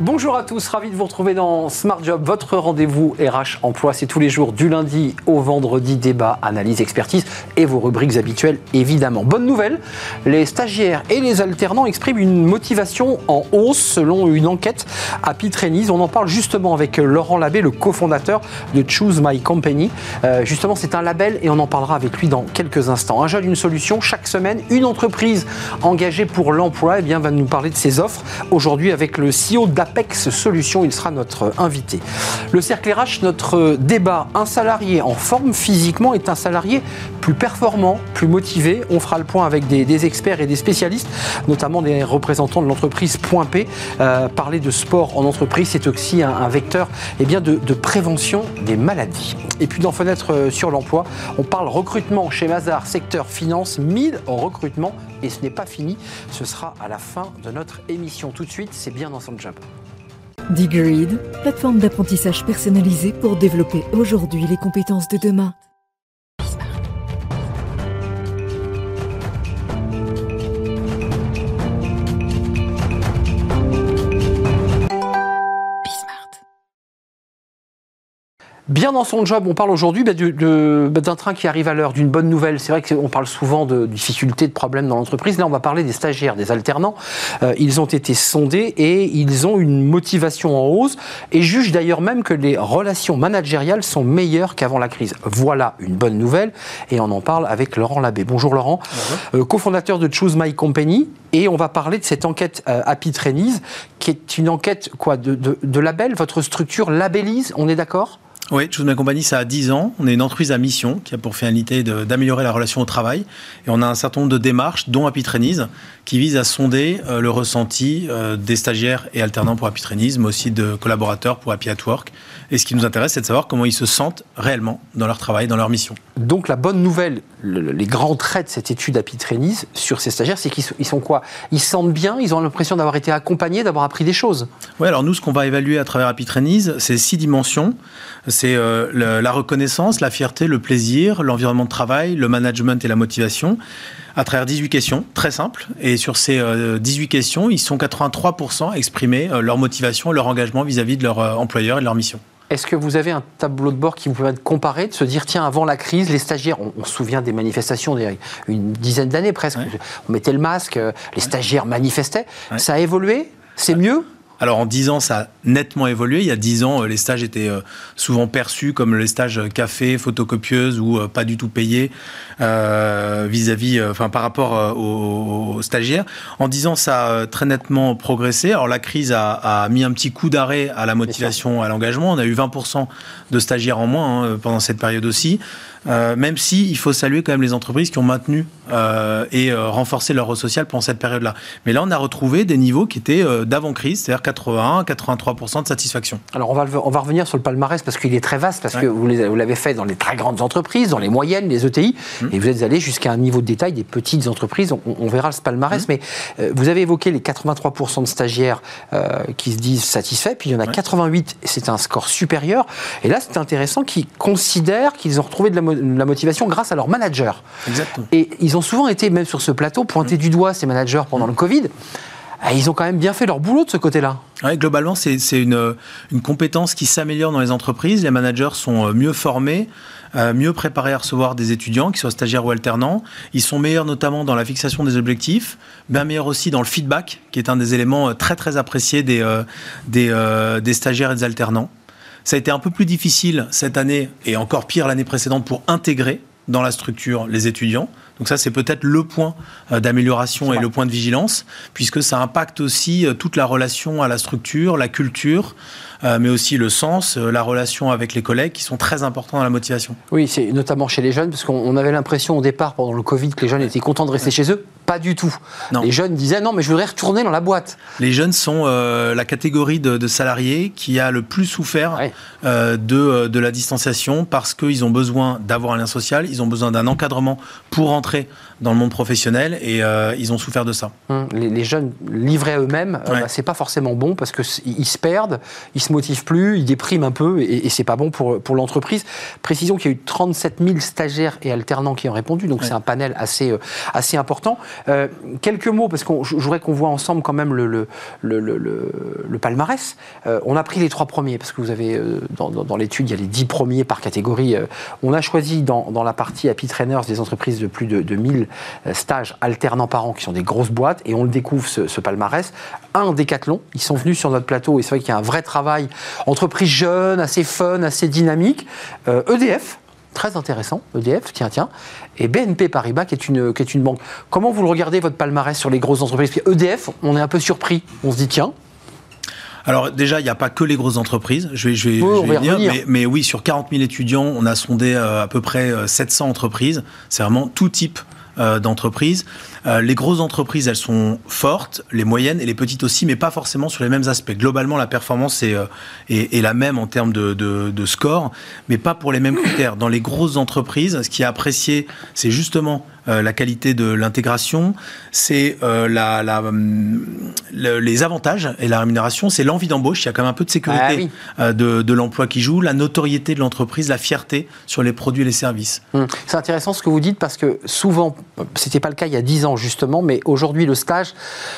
Bonjour à tous, ravi de vous retrouver dans Smart Job, votre rendez-vous RH Emploi. C'est tous les jours du lundi au vendredi, débat, analyse, expertise et vos rubriques habituelles évidemment. Bonne nouvelle, les stagiaires et les alternants expriment une motivation en hausse selon une enquête à Pitrenise. On en parle justement avec Laurent Labbé, le cofondateur de Choose My Company. Euh, justement, c'est un label et on en parlera avec lui dans quelques instants. Un jeune, une solution, chaque semaine, une entreprise engagée pour l'emploi eh bien, va nous parler de ses offres. Aujourd'hui avec le CEO d'Apple Apex Solutions. Il sera notre invité. Le cercle RH, notre débat. Un salarié en forme physiquement est un salarié plus performant, plus motivé. On fera le point avec des, experts et des spécialistes, notamment des représentants de l'entreprise Point P. Euh, parler de sport en entreprise, c'est aussi un, vecteur eh bien, de, prévention des maladies. Et puis dans Fenêtre sur l'emploi, on parle recrutement chez Mazar, secteur finance, 1000 en recrutement. Et ce n'est pas fini, ce sera à la fin de notre émission. Tout de suite, c'est bien dans son job. Digreed, plateforme d'apprentissage personnalisée pour développer aujourd'hui les compétences de demain. Bien dans son job, on parle aujourd'hui bah, bah, d'un train qui arrive à l'heure, d'une bonne nouvelle. C'est vrai qu'on parle souvent de difficultés, de problèmes dans l'entreprise. Là, on va parler des stagiaires, des alternants. Euh, ils ont été sondés et ils ont une motivation en hausse et jugent d'ailleurs même que les relations managériales sont meilleures qu'avant la crise. Voilà une bonne nouvelle et on en parle avec Laurent Labbé. Bonjour Laurent, euh, cofondateur de Choose My Company. Et on va parler de cette enquête euh, Happy Trainees, qui est une enquête quoi, de, de, de label. Votre structure labellise, on est d'accord? Oui, Choose My Company, ça a 10 ans. On est une entreprise à mission qui a pour finalité d'améliorer la relation au travail. Et on a un certain nombre de démarches, dont Happy Trainees, qui visent à sonder euh, le ressenti euh, des stagiaires et alternants pour Happy Trainees, mais aussi de collaborateurs pour Happy at Work. Et ce qui nous intéresse, c'est de savoir comment ils se sentent réellement dans leur travail, dans leur mission. Donc la bonne nouvelle, les grands traits de cette étude Happy sur ces stagiaires, c'est qu'ils sont, quoi? Ils se sentent bien, ils ont l'impression d'avoir été accompagnés, d'avoir appris des choses. Oui, alors nous, ce qu'on va évaluer à travers Happy c'est six dimensions. C'est euh, la reconnaissance, la fierté, le plaisir, l'environnement de travail, le management et la motivation, à travers 18 questions, très simples. Et sur ces 18 euh, questions, ils sont 83% à exprimer euh, leur motivation, leur engagement vis-à-vis de leur employeur et de leur mission. Est-ce que vous avez un tableau de bord qui vous permet de comparer, de se dire, tiens, avant la crise, les stagiaires, on, se souvient des manifestations d'il y a une dizaine d'années presque, on mettait le masque, les stagiaires manifestaient, ça a évolué? C'est mieux? Alors en 10 ans, ça a nettement évolué. Il y a 10 ans, euh, les stages étaient euh, souvent perçus comme les stages café, photocopieuse ou euh, pas du tout payés vis-à-vis, enfin par rapport aux, stagiaires. En 10 ans, ça a très nettement progressé. Alors la crise a, mis un petit coup d'arrêt à la motivation, à l'engagement. On a eu 20% de stagiaires en moins hein, pendant cette période aussi. Euh, même si il faut saluer quand même les entreprises qui ont maintenu euh, et euh, renforcé leur social pendant cette période-là. Mais là, on a retrouvé des niveaux qui étaient d'avant-crise, c'est-à-dire 81, 83% de satisfaction. Alors, on va, on va revenir sur le palmarès parce qu'il est très vaste, parce que vous l'avez fait dans les très grandes entreprises, dans les moyennes, les ETI, hum. et vous êtes allé jusqu'à un niveau de détail des petites entreprises. On, verra ce palmarès, hum. mais vous avez évoqué les 83% de stagiaires qui se disent satisfaits, puis il y en a 88, c'est un score supérieur. Et là, c'est intéressant, qui considèrent qu'ils ont retrouvé de la la motivation grâce à leur manager. Exactement. Et ils ont souvent été, même sur ce plateau, pointés du doigt, ces managers, pendant le Covid. Ils ont quand même bien fait leur boulot de ce côté-là. Globalement, c'est une, une, compétence qui s'améliore dans les entreprises. Les managers sont euh, mieux formés, euh, mieux préparés à recevoir des étudiants, qu'ils soient stagiaires ou alternants. Ils sont meilleurs notamment dans la fixation des objectifs, bien meilleurs aussi dans le feedback, qui est un des éléments euh, très très appréciés des, des, des stagiaires et des alternants. Ça a été un peu plus difficile cette année et encore pire l'année précédente pour intégrer dans la structure les étudiants. Donc ça, c'est peut-être le point euh, d'amélioration et le point de vigilance, puisque ça impacte aussi euh, toute la relation à la structure, la culture, mais aussi le sens, la relation avec les collègues, qui sont très importants dans la motivation. Oui, c'est notamment chez les jeunes, parce qu'on avait l'impression au départ, pendant le Covid, que les jeunes étaient contents de rester chez eux. Pas du tout. Les jeunes disaient non, mais je voudrais retourner dans la boîte. Les jeunes sont la catégorie de, salariés qui a le plus souffert de, de la distanciation parce qu'ils ont besoin d'avoir un lien social, ils ont besoin d'un encadrement pour rentrer dans le monde professionnel et euh, ils ont souffert de ça. Hum, les, jeunes livrés à eux-mêmes, euh, bah, c'est pas forcément bon parce qu'ils se perdent, ils se motivent plus, ils dépriment un peu et, et c'est pas bon pour, pour l'entreprise. Précision qu'il y a eu 37 000 stagiaires et alternants qui ont répondu, donc c'est un panel assez, euh, assez important. Euh, quelques mots, parce que je voudrais qu'on voit ensemble quand même le, le, le, le palmarès. Euh, on a pris les trois premiers, parce que vous avez, euh, dans, dans, l'étude, il y a les dix premiers par catégorie. on a choisi dans, dans, la partie Happy Trainers des entreprises de plus de, de 1000 stages alternants par an, qui sont des grosses boîtes, et on le découvre, ce, ce palmarès. Un décathlon, ils sont venus sur notre plateau, et c'est vrai qu'il y a un vrai travail. Entreprise jeune, assez fun, assez dynamique. EDF, e très intéressant, EDF, tiens, tiens, et BNP Paribas, qui est une, qui est une banque. Comment vous le regardez, votre palmarès sur les grosses entreprises? EDF, on est un peu surpris. On se dit, tiens, alors déjà, il n'y a pas que les grosses entreprises, je vais, je vais, je vais dire, mais, mais, oui, sur 40 000 étudiants, on a sondé euh, à peu près 700 euh, entreprises. C'est vraiment tout type euh, d'entreprises. Euh, les grosses entreprises, elles sont fortes, les moyennes et les petites aussi, mais pas forcément sur les mêmes aspects. Globalement, la performance est, euh, est, la même en termes de, de, de, score, mais pas pour les mêmes critères. Dans les grosses entreprises, ce qui est apprécié, c'est justement euh, la qualité de l'intégration, c'est la, la, les avantages et la rémunération, c'est l'envie d'embauche. Il y a quand même un peu de sécurité ah de, de l'emploi qui joue, la notoriété de l'entreprise, la fierté sur les produits et les services. Hum. C'est intéressant ce que vous dites parce que souvent, c'était pas le cas il y a 10 ans justement, mais aujourd'hui le stage,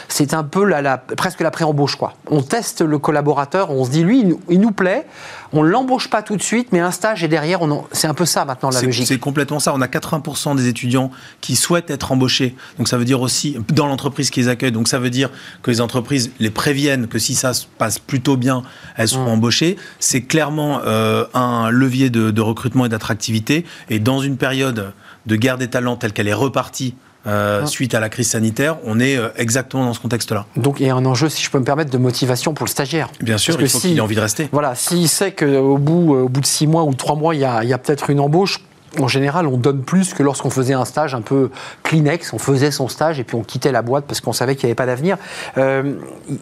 c'est un peu la, presque la pré-embauche quoi. On teste le collaborateur, on se dit lui, il, nous plaît, on l'embauche pas tout de suite, mais un stage est derrière, c'est un peu ça maintenant la logique. C'est complètement ça. On a 80% des étudiants qui souhaitent être embauchés. Donc ça veut dire aussi dans l'entreprise qui les accueille. Donc ça veut dire que les entreprises les préviennent que si ça se passe plutôt bien, elles seront mmh. embauchées. C'est clairement euh, un levier de, de recrutement et d'attractivité. Et dans une période de guerre des talents telle qu'elle est repartie euh, ah. suite à la crise sanitaire, on est euh, exactement dans ce contexte-là. Donc il y a un enjeu, si je peux me permettre, de motivation pour le stagiaire. Bien sûr, Parce il faut qu'il ait envie de rester. Voilà, s'il sait qu'au bout, euh, au bout de six mois ou de trois mois, il y a, il y a peut-être une embauche, en général, on donne plus que lorsqu'on faisait un stage un peu Kleenex. On faisait son stage et puis on quittait la boîte parce qu'on savait qu'il n'y avait pas d'avenir. Euh,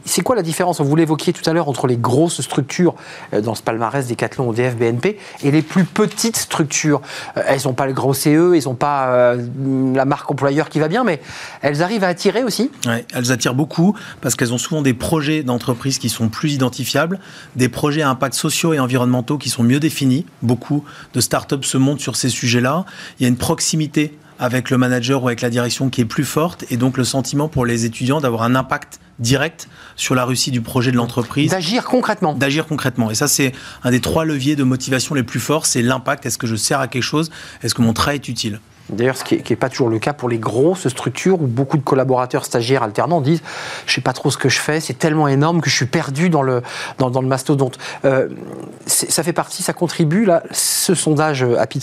c'est quoi la différence? Vous l'évoquiez tout à l'heure entre les grosses structures euh, dans ce palmarès Decathlon, ODF, BNP et les plus petites structures. Euh, elles n'ont pas le gros CE, elles n'ont pas la marque employeur qui va bien, mais elles arrivent à attirer aussi? Oui, elles attirent beaucoup parce qu'elles ont souvent des projets d'entreprise qui sont plus identifiables, des projets à impact sociaux et environnementaux qui sont mieux définis. Beaucoup de startups se montent sur ces sujet-là. Il y a une proximité avec le manager ou avec la direction qui est plus forte et donc le sentiment pour les étudiants d'avoir un impact direct sur la réussite du projet de l'entreprise. D'agir concrètement. D'agir concrètement. Et ça, c'est un des trois leviers de motivation les plus forts, c'est l'impact. Est-ce que je sers à quelque chose? Est-ce que mon travail est utile? D'ailleurs, ce qui n'est pas toujours le cas pour les grosses structures où beaucoup de collaborateurs stagiaires alternants disent Je ne sais pas trop ce que je fais, c'est tellement énorme que je suis perdu dans le, mastodonte. Euh, ça fait partie, ça contribue. Là, ce sondage Happy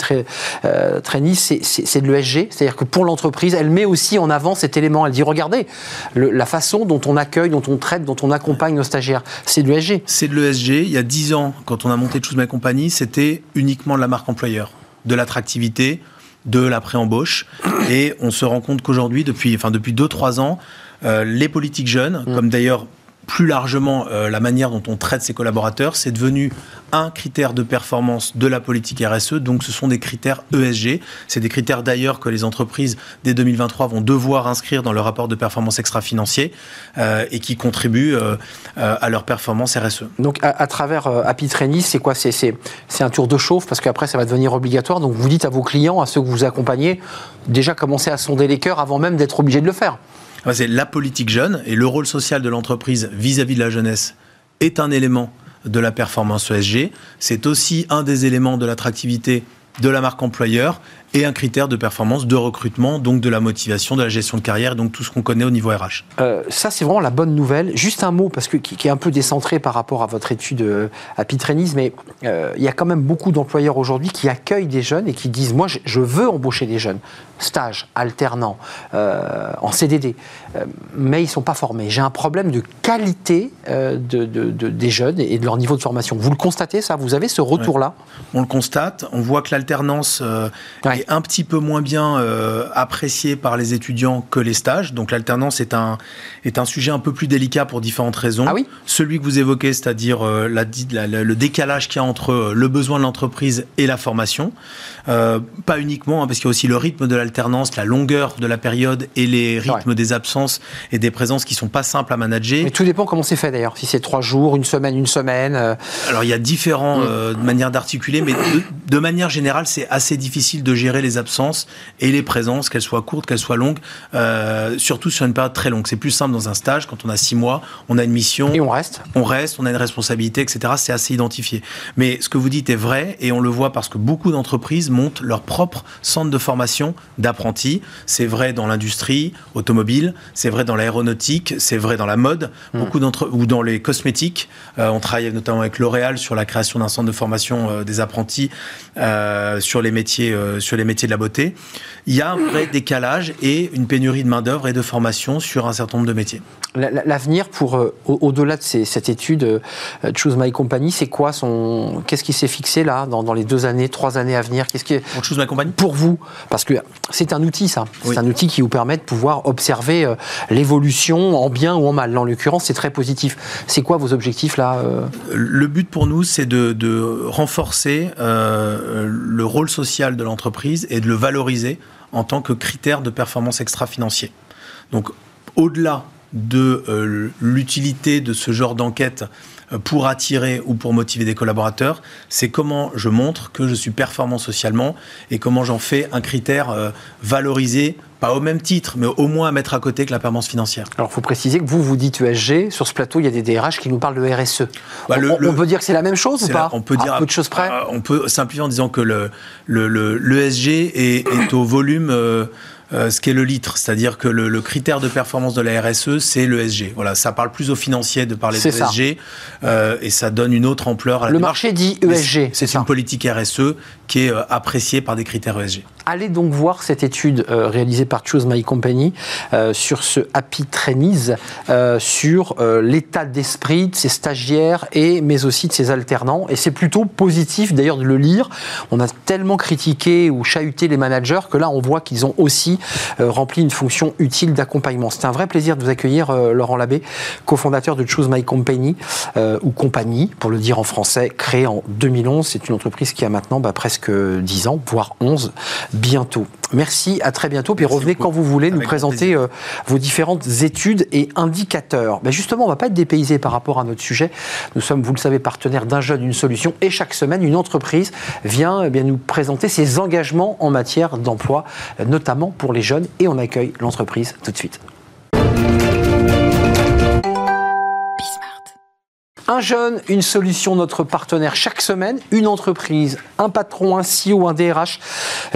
euh, Trainee, c'est de l'ESG. C'est-à-dire que pour l'entreprise, elle met aussi en avant cet élément. Elle dit Regardez, la façon dont on accueille, dont on traite, dont on accompagne nos stagiaires, c'est de l'ESG. C'est de l'ESG. Il y a 10 ans, quand on a monté Choose My Company, c'était uniquement de la marque employeur, de l'attractivité de la pré-embauche. Et on se rend compte qu'aujourd'hui, depuis, enfin, depuis 2-3 ans, euh, les politiques jeunes, mm. comme d'ailleurs plus largement euh, la manière dont on traite ses collaborateurs, c'est devenu un critère de performance de la politique RSE. Donc ce sont des critères ESG. C'est des critères d'ailleurs que les entreprises dès 2023 vont devoir inscrire dans leur rapport de performance extra-financier euh, et qui contribuent euh, à leur performance RSE. Donc à, travers Happy Training, c'est quoi? C'est un tour de chauffe parce qu'après ça va devenir obligatoire. Donc vous dites à vos clients, à ceux que vous accompagnez, déjà commencer à sonder les cœurs avant même d'être obligé de le faire. C'est la politique jeune et le rôle social de l'entreprise vis-à-vis de la jeunesse est un élément de la performance ESG. C'est aussi un des éléments de l'attractivité de la marque employeur et un critère de performance de recrutement, donc de la motivation, de la gestion de carrière, donc tout ce qu'on connaît au niveau RH. Euh, ça, c'est vraiment la bonne nouvelle. Juste un mot, parce que qui, est un peu décentré par rapport à votre étude euh, à Pitrenis, mais euh, il y a quand même beaucoup d'employeurs aujourd'hui qui accueillent des jeunes et qui disent moi, je, veux embaucher des jeunes, stage, alternant, en CDD, mais ils sont pas formés. J'ai un problème de qualité de, des jeunes et de leur niveau de formation. Vous le constatez, ça? Vous avez ce retour-là? On le constate. On voit que l'alternance un petit peu moins bien euh, apprécié par les étudiants que les stages. Donc l'alternance est un, est un sujet un peu plus délicat pour différentes raisons. Ah oui? Celui que vous évoquez, c'est-à-dire euh, la, le décalage qu'il y a entre euh, le besoin de l'entreprise et la formation. pas uniquement, hein, parce qu'il y a aussi le rythme de l'alternance, la longueur de la période et les rythmes des absences et des présences qui sont pas simples à manager. Mais tout dépend comment c'est fait d'ailleurs. Si c'est trois jours, une semaine, une semaine. Alors il y a différentes mm. manières d'articuler, mais de, de manière générale, c'est assez difficile de gérer gérer les absences et les présences, qu'elles soient courtes, qu'elles soient longues, euh, surtout sur une période très longue. C'est plus simple dans un stage, quand on a six mois, on a une mission. Et on reste On reste, on a une responsabilité, etc. C'est assez identifié. Mais ce que vous dites est vrai et on le voit parce que beaucoup d'entreprises montent leur propre centre de formation d'apprentis. C'est vrai dans l'industrie automobile, c'est vrai dans l'aéronautique, c'est vrai dans la mode, hmm. beaucoup d'entre ou dans les cosmétiques. Euh, on travaille notamment avec L'Oréal sur la création d'un centre de formation euh, des apprentis euh, sur les métiers sur les métiers de la beauté. Il y a un vrai décalage et une pénurie de main d'œuvre et de formation sur un certain nombre de métiers. L'avenir pour au-delà de cette étude Choose My Company, c'est quoi son qu'est-ce qui s'est fixé là dans, les deux années, trois années à venir? Qu'est-ce qui pour Choose My Company Pour vous, parce que c'est un outil ça. C'est un outil qui vous permet de pouvoir observer l'évolution en bien ou en mal. En l'occurrence, c'est très positif. C'est quoi vos objectifs là euh Le but pour nous, c'est de, renforcer euh, le rôle social de l'entreprise et de le valoriser en tant que critère de performance extra-financier. Donc, au-delà de euh, l'utilité de ce genre d'enquête pour attirer ou pour motiver des collaborateurs, c'est comment je montre que je suis performant socialement et comment j'en fais un critère valorisé pas au même titre, mais au moins à mettre à côté que la performance financière. Alors, il faut préciser que vous, vous dites ESG. Sur ce plateau, il y a des DRH qui nous parlent de RSE. Bah, on, peut dire que c'est la même chose ou pas On peut dire. peu de choses près euh, On peut simplifier en disant que l'ESG le, le, est, est, au volume. Euh, euh, ce qu'est le litre, c'est-à-dire que le, critère de performance de la RSE, c'est le SG. Voilà, ça parle plus aux financiers de parler de ESG euh, et ça donne une autre ampleur à la Le marché dit ESG. C'est une politique RSE qui est euh, appréciée par des critères ESG. Allez donc voir cette étude réalisée par Choose My Company sur ce Happy Trainees, sur l'état d'esprit de ses stagiaires et mais aussi de ses alternants. Et c'est plutôt positif d'ailleurs de le lire. On a tellement critiqué ou chahuté les managers que là on voit qu'ils ont aussi euh, remplit une fonction utile d'accompagnement. C'est un vrai plaisir de vous accueillir, euh, Laurent Labbé, cofondateur de Choose My Company, euh, ou compagnie, pour le dire en français, créée en 2011. C'est une entreprise qui a maintenant bah, presque 10 ans, voire 11 bientôt. Merci, à très bientôt. Puis revenez quand vous voulez nous présenter vos différentes études et indicateurs. Mais justement, on ne va pas être dépaysé par rapport à notre sujet. Nous sommes, vous le savez, partenaires d'un jeune, une solution. Et chaque semaine, une entreprise vient eh bien, nous présenter ses engagements en matière d'emploi, notamment pour les jeunes et on accueille l'entreprise tout de suite. Un jeune, une solution, notre partenaire chaque semaine, une entreprise, un patron, un CEO, un DRH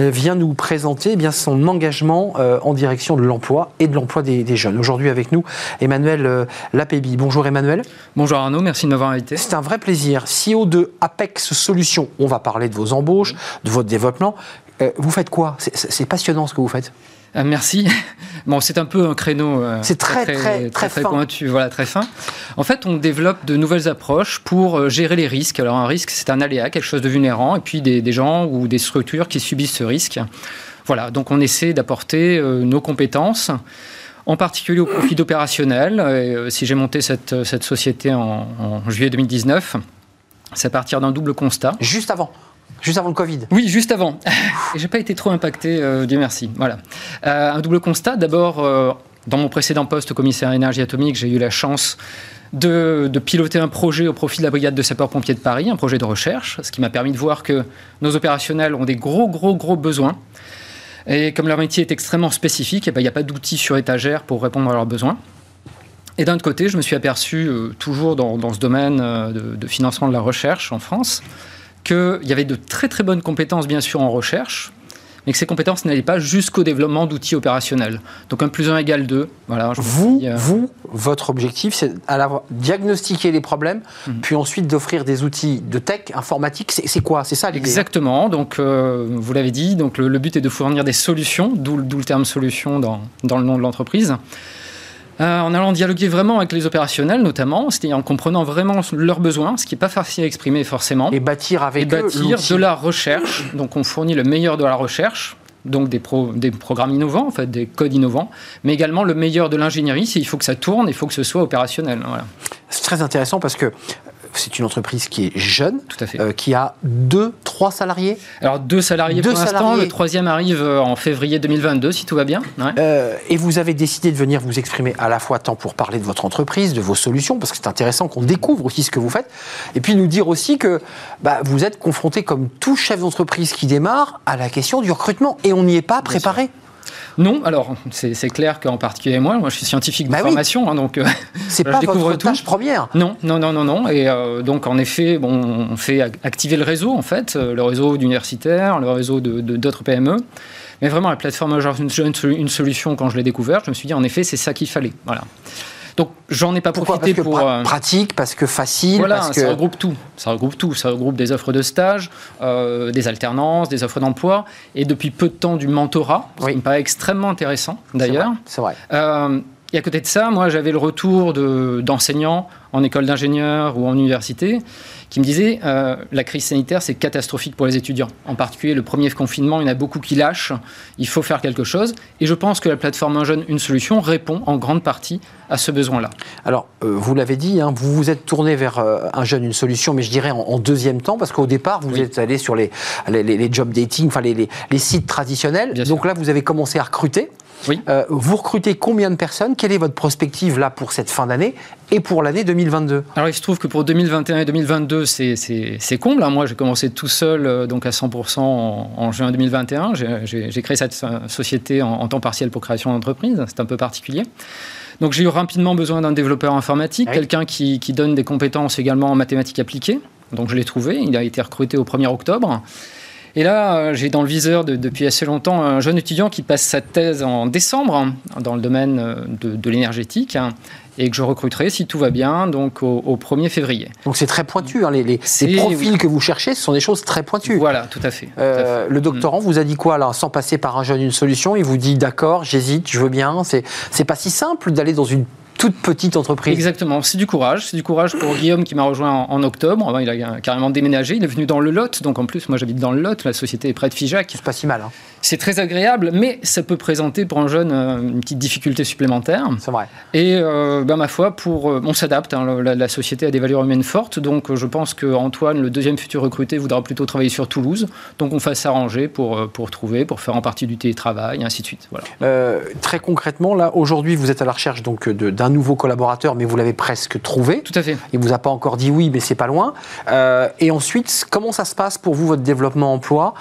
euh, vient nous présenter eh bien, son engagement euh, en direction de l'emploi et de l'emploi des, jeunes. Aujourd'hui avec nous, Emmanuel euh, Lapébi. Bonjour Emmanuel. Bonjour Arnaud, merci de m'avoir invité. C'est un vrai plaisir. CEO de Apex Solutions, on va parler de vos embauches, de votre développement. vous faites quoi? C'est passionnant ce que vous faites. Euh, merci. Bon, c'est un peu un créneau euh, c'est très, très, très, très, pointu, voilà, très fin. En fait, on développe de nouvelles approches pour euh, gérer les risques. Alors, un risque, c'est un aléa, quelque chose de vulnérant, et puis des, gens ou des structures qui subissent ce risque. Voilà, donc on essaie d'apporter nos compétences, en particulier au profit d'opérationnel. si j'ai monté cette, cette société en, en juillet 2019, c'est à partir d'un double constat. Juste avant Juste avant le Covid Oui, juste avant. Et j'ai pas été trop impacté, euh, Dieu merci. Voilà. Euh, un double constat. D'abord, euh, dans mon précédent poste commissaire à énergie atomique, j'ai eu la chance de, piloter un projet au profit de la brigade de sapeurs-pompiers de Paris, un projet de recherche, ce qui m'a permis de voir que nos opérationnels ont des gros, gros, gros besoins. Et comme leur métier est extrêmement spécifique, eh ben, il n'y a pas d'outils sur étagère pour répondre à leurs besoins. Et d'un autre côté, je me suis aperçu, toujours dans, ce domaine de, financement de la recherche en France, qu'il y avait de très très bonnes compétences, bien sûr, en recherche, mais que ces compétences n'allaient pas jusqu'au développement d'outils opérationnels. Donc un plus 1 égale 2. Voilà, vous, euh, vous, votre objectif, c'est à diagnostiquer les problèmes, mhm. puis ensuite d'offrir des outils de tech, informatique. C'est quoi? C'est ça l'idée hein? Exactement. Donc, euh, vous l'avez dit, donc le, but est de fournir des solutions, d'où le terme solution dans, dans le nom de l'entreprise. Euh, en allant dialoguer vraiment avec les opérationnels, notamment, c'est-à-dire en comprenant vraiment leurs besoins, ce qui n'est pas facile à exprimer forcément. Et bâtir avec et bâtir de la recherche. Donc on fournit le meilleur de la recherche, donc des, des, programmes innovants, en fait, des codes innovants, mais également le meilleur de l'ingénierie. Il faut que ça tourne, il faut que ce soit opérationnel. C'est très intéressant parce que c'est une entreprise qui est jeune, Tout à fait. euh, qui a deux, trois salariés. Alors deux salariés Deux pour l'instant, le troisième arrive euh, en février 2022 si tout va bien. Ouais. Euh, et vous avez décidé de venir vous exprimer à la fois tant pour parler de votre entreprise, de vos solutions, parce que c'est intéressant qu'on découvre aussi ce que vous faites, et puis nous dire aussi que bah, vous êtes confronté, comme tout chef d'entreprise qui démarre, à la question du recrutement, et on n'y est pas préparé. Non, alors c'est clair qu'en particulier moi, moi je suis scientifique de Bah oui. formation, hein, donc euh, C'est Je pas découvre votre tout. tâche première. non, non, non, non, non. Et euh, donc en effet, bon, on fait ac- activer le réseau en fait, euh, le réseau d'universitaires, le réseau de de- d'autres PME. Mais vraiment la plateforme Agence, une, une- une solution quand je l'ai découverte, je me suis dit en effet c'est ça qu'il fallait. Voilà. Donc j'en ai pas Pourquoi profité Parce que pour. pra- euh, pratique, parce que facile, Voilà, parce ça que... regroupe tout. Ça regroupe tout. Ça regroupe des offres de stage, euh, des alternances, des offres d'emploi, et depuis peu de temps du mentorat, ce Oui. qui me paraît extrêmement intéressant d'ailleurs. C'est vrai. Euh, et à côté de ça, moi, j'avais le retour de- d'enseignants en école d'ingénieur ou en université qui me disaient euh, la crise sanitaire, c'est catastrophique pour les étudiants. En particulier, le premier confinement, il y en a beaucoup qui lâchent. Il faut faire quelque chose. Et je pense que la plateforme Un Jeune, une solution répond en grande partie à ce besoin-là. Alors, euh, vous l'avez dit, hein, vous vous êtes tourné vers euh, un jeune, une solution, mais je dirais en, en deuxième temps, parce qu'au départ, vous Oui. êtes allé sur les, les, les- job dating, enfin les, les- les sites traditionnels. Bien Donc sûr. là, vous avez commencé à recruter. Oui. Euh, vous recrutez combien de personnes? Quelle est votre prospective là pour cette fin d'année et pour l'année 2022 Alors il se trouve que pour 2021 et 2022, c'est- comble. hein. Moi, j'ai commencé tout seul, euh, donc à 100% en, en juin 2021. J'ai- créé cette euh, société en, en temps partiel pour création d'entreprise. C'est un peu particulier. Donc j'ai eu rapidement besoin d'un développeur informatique, Oui. quelqu'un qui, qui donne des compétences également en mathématiques appliquées. Donc je l'ai trouvé. Il a été recruté au 1er octobre. Et là, euh, j'ai dans le viseur de- depuis assez longtemps un jeune étudiant qui passe sa thèse en décembre hein, dans le domaine euh, de, de l'énergétique hein, et que je recruterai, si tout va bien, donc au, au 1er février. Donc c'est très pointu. hein, les, les- C'est- les profils que vous cherchez, ce sont des choses très pointues. Voilà, tout à fait. tout à Euh, fait. le doctorant vous a dit quoi là, sans passer par un jeune, une solution? Il vous dit d'accord, j'hésite, je veux bien. C'est pas si simple d'aller dans une toute petite entreprise. Exactement, c'est du courage. C'est du courage pour Guillaume qui m'a rejoint en, en octobre. Enfin, Il a carrément déménagé. Il est venu dans le Lot. Donc en plus, moi j'habite dans le Lot. La société est près de Figeac. C'est pas si mal. hein. C'est très agréable, mais ça peut présenter pour un jeune euh, une petite difficulté supplémentaire. C'est vrai. Et euh, ben, ma foi, pour, euh, on s'adapte. hein. la, la société a des valeurs humaines fortes. Donc je pense que Antoine, le deuxième futur recruté, voudra plutôt travailler sur Toulouse. Donc on va s'arranger pour, pour trouver, pour faire en partie du télétravail, et ainsi de suite. Voilà. Euh, très concrètement, là, aujourd'hui, vous êtes à la recherche donc de- d'un nouveau collaborateur, mais vous l'avez presque trouvé. Tout à fait. Il vous a pas encore dit oui, mais c'est pas loin. Euh, et ensuite, comment ça se passe pour vous, votre développement emploi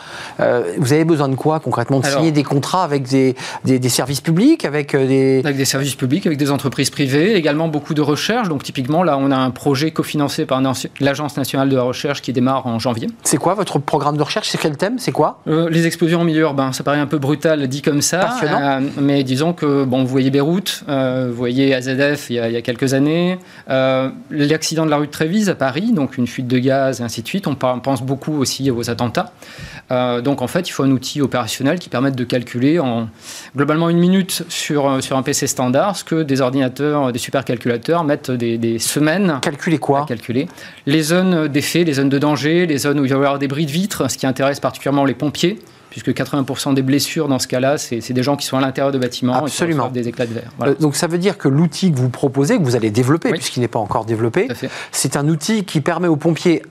Vous avez besoin de quoi concrètement De Alors- signer des contrats avec des, des- des services publics, avec euh, des... Avec des services publics, avec des entreprises privées, également beaucoup de recherche. Donc typiquement, là, on a un projet cofinancé par l'Agence nationale de la recherche qui démarre en janvier. C'est quoi votre programme de recherche? C'est quel thème? C'est quoi? Euh, les explosions en milieu urbain, ça paraît un peu brutal dit comme ça, Passionnant. euh, mais disons que bon, vous voyez Beyrouth, euh, vous voyez AZF il y a, il y a quelques années, l'accident de la rue de Trévise à Paris, donc une fuite de gaz et ainsi de suite. On pense beaucoup aussi aux attentats. Donc en fait, il faut un outil opérationnel qui permette de calculer en globalement une minute sur, euh, sur un PC standard ce que des ordinateurs, des supercalculateurs mettent des, des semaines Calculer à quoi calculer. Les zones d'effet, les zones de danger, les zones où il va y avoir des bris de vitres, ce qui intéresse particulièrement les pompiers, puisque 80% des blessures dans ce cas-là, c'est des gens qui sont à l'intérieur de bâtiments et qui Absolument. reçoivent des éclats de verre. Voilà. Euh, Donc ça veut dire que l'outil que vous proposez, que vous allez développer, Oui. puisqu'il n'est pas encore développé, à c'est un outil qui permet aux pompiers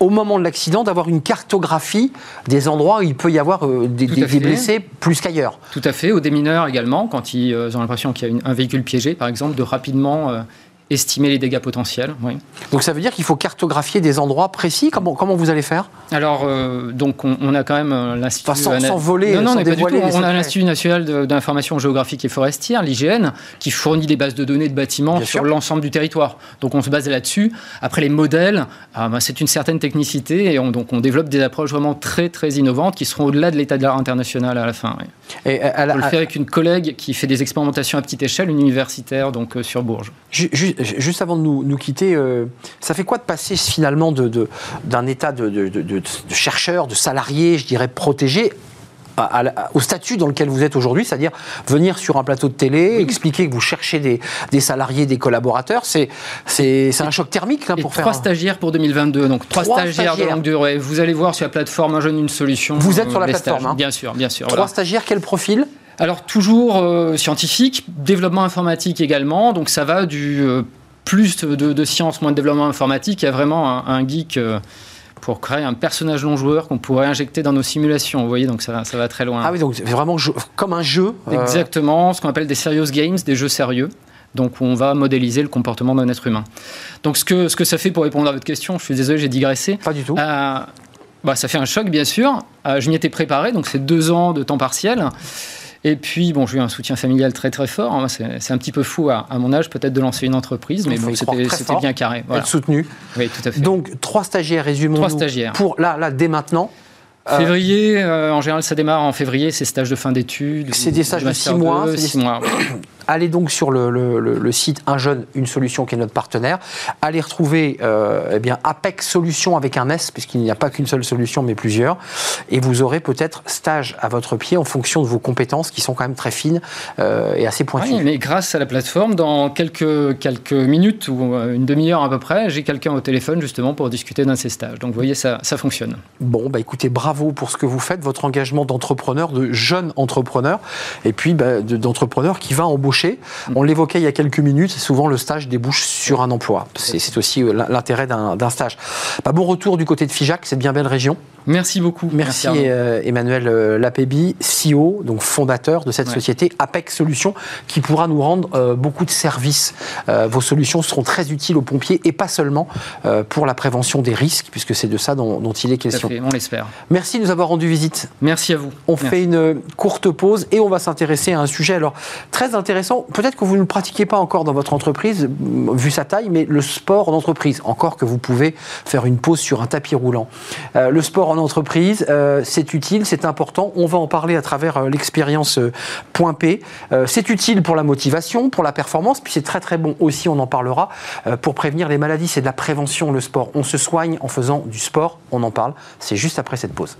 au moment de l'accident d'avoir une cartographie des endroits où il peut y avoir euh, des, blessés plus qu'ailleurs. Tout à fait. Aux démineurs également, quand ils euh, ont l'impression qu'il y a une- un véhicule piégé, par exemple, de rapidement euh, estimer les dégâts potentiels. Oui. Donc ça veut dire qu'il faut cartographier des endroits précis. Comment, comment vous allez faire? Alors, euh, donc, on, on a quand même euh, l'Institut... Enfin, sans- sans voler, Non, non, sans dévoiler On a l'Institut national d'information géographique et forestière, l'IGN, qui fournit des bases de données de bâtiments Bien sur l'ensemble du territoire. Donc, on se base là-dessus. Après, les modèles, ah, ben, c'est une certaine technicité et on, donc, on développe des approches vraiment très, très innovantes qui seront au-delà de l'état de l'art international à la fin. oui. Et, euh, à la- On le fait avec une collègue qui fait des expérimentations à petite échelle, une universitaire, donc euh, sur Bourges. Juste avant de nous, quitter, euh, ça fait quoi de passer finalement d'un état de, de, de- de- de chercheur, de salarié, je dirais protégé, à- à la- au statut dans lequel vous êtes aujourd'hui, c'est-à-dire venir sur un plateau de télé, expliquer que vous cherchez des, des salariés, des collaborateurs, c'est un choc thermique là, Et pour faire. trois un- stagiaires pour 2022, donc trois, Trois stagiaires, stagiaires. de longue durée. Vous allez voir sur la plateforme Un jeune, une solution. Vous êtes sur la plateforme, hein Bien sûr, bien sûr. Trois voilà. stagiaires, quel profil? Alors toujours euh, scientifique, développement informatique également, donc ça va du euh, plus de, de science, moins de développement informatique. Il y a vraiment un, geek pour créer un personnage non joueur qu'on pourrait injecter dans nos simulations. Vous voyez, donc ça, ça va très loin. Ah oui, donc c'est vraiment comme un jeu. Exactement, ce qu'on appelle des serious games, des jeux sérieux. Donc on va modéliser le comportement d'un être humain. Donc ce que, ce que ça fait pour répondre à votre question, je suis désolé, j'ai digressé. Pas du tout. Euh, bah, ça fait un choc, bien sûr. Euh, je m'y étais préparé, donc c'est deux ans de temps partiel. Et puis, bon, j'ai eu un soutien familial très très fort. C'est un petit peu fou à, mon âge, peut-être, de lancer une entreprise, mais bon, c'était bien carré. Voilà. Être soutenu. Oui, tout à fait. Donc, trois stagiaires, résumons. Trois stagiaires. Pour là, là, dès maintenant. Euh, février, en général, ça démarre en février, c'est stage de fin d'études. C'est des stages de six mois. six mois allez donc sur le, site Un jeune, une solution qui est notre partenaire. Allez retrouver euh, eh bien Apex Solutions avec un S, puisqu'il n'y a pas qu'une seule solution, mais plusieurs. Et vous aurez peut-être stage à votre pied en fonction de vos compétences qui sont quand même très fines euh, et assez pointues. Oui, mais grâce à la plateforme, dans quelques, quelques minutes ou euh, une demi-heure à peu près, j'ai quelqu'un au téléphone justement pour discuter d'un de ces stages. Donc vous voyez, ça, ça fonctionne. Bon, bah écoutez, bravo pour ce que vous faites, votre engagement d'entrepreneur, de jeune entrepreneur, et puis bah, d'entrepreneur qui va embaucher on l'évoquait il y a quelques minutes, souvent le stage débouche sur un emploi. C'est aussi euh, l'intérêt d'un stage. Bah, bon retour du côté de Figeac, cette bien belle région. Merci beaucoup. Merci, euh, Emmanuel euh, Lapébi, CEO, donc fondateur de cette société Apex Solutions, qui pourra nous rendre beaucoup de services. vos solutions seront très utiles aux pompiers et pas seulement pour la prévention des risques, puisque c'est de ça dont, il est question. on l'espère. Merci de nous avoir rendu visite. Merci à vous. On fait une courte pause et on va s'intéresser à un sujet alors très intéressant peut-être que vous ne le pratiquez pas encore dans votre entreprise, vu sa taille, mais le sport en entreprise, encore que vous pouvez faire une pause sur un tapis roulant. Euh, le sport en entreprise, euh, c'est utile, c'est important. On va en parler à travers euh, l'expérience Point P. c'est utile pour la motivation, pour la performance, puis c'est très très bon aussi, on en parlera, pour prévenir les maladies. C'est de la prévention, le sport. On se soigne en faisant du sport, on en parle. C'est juste après cette pause.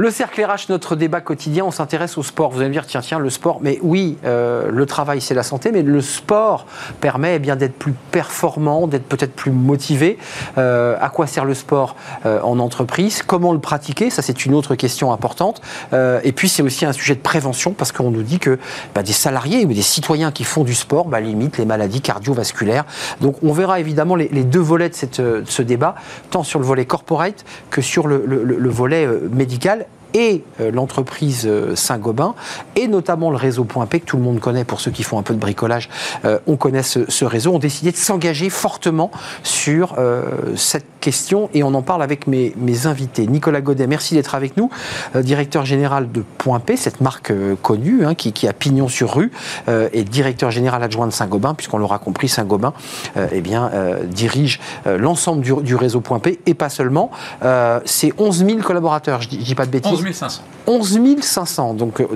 Le cercle RH, notre débat quotidien, on s'intéresse au sport. Vous allez me dire, tiens, tiens, le sport, mais oui, euh, le travail, c'est la santé, mais le sport permet eh bien d'être plus performant, d'être peut-être plus motivé. Euh, à quoi sert le sport euh, en entreprise? Comment le pratiquer? Ça, c'est une autre question importante. et puis, c'est aussi un sujet de prévention, parce qu'on nous dit que bah, des salariés ou des citoyens qui font du sport bah, limitent les maladies cardiovasculaires. Donc, on verra évidemment les, deux volets de, ce débat, tant sur le volet corporate que sur le volet médical et euh, l'entreprise euh, Saint-Gobain, et notamment le réseau Point P, que tout le monde connaît pour ceux qui font un peu de bricolage, euh, on connaît ce, réseau, ont décidé de s'engager fortement sur cette question, et on en parle avec mes, invités. Nicolas Godet, merci d'être avec nous, directeur général de P, cette marque connue, hein, qui, a pignon sur rue, et directeur général adjoint de Saint-Gobain, puisqu'on l'aura compris, Saint-Gobain eh bien, dirige l'ensemble du, réseau Point P, et pas seulement. C'est 11 000 collaborateurs, je ne dis pas de bêtises. 11 500. 11 500. Donc, euh,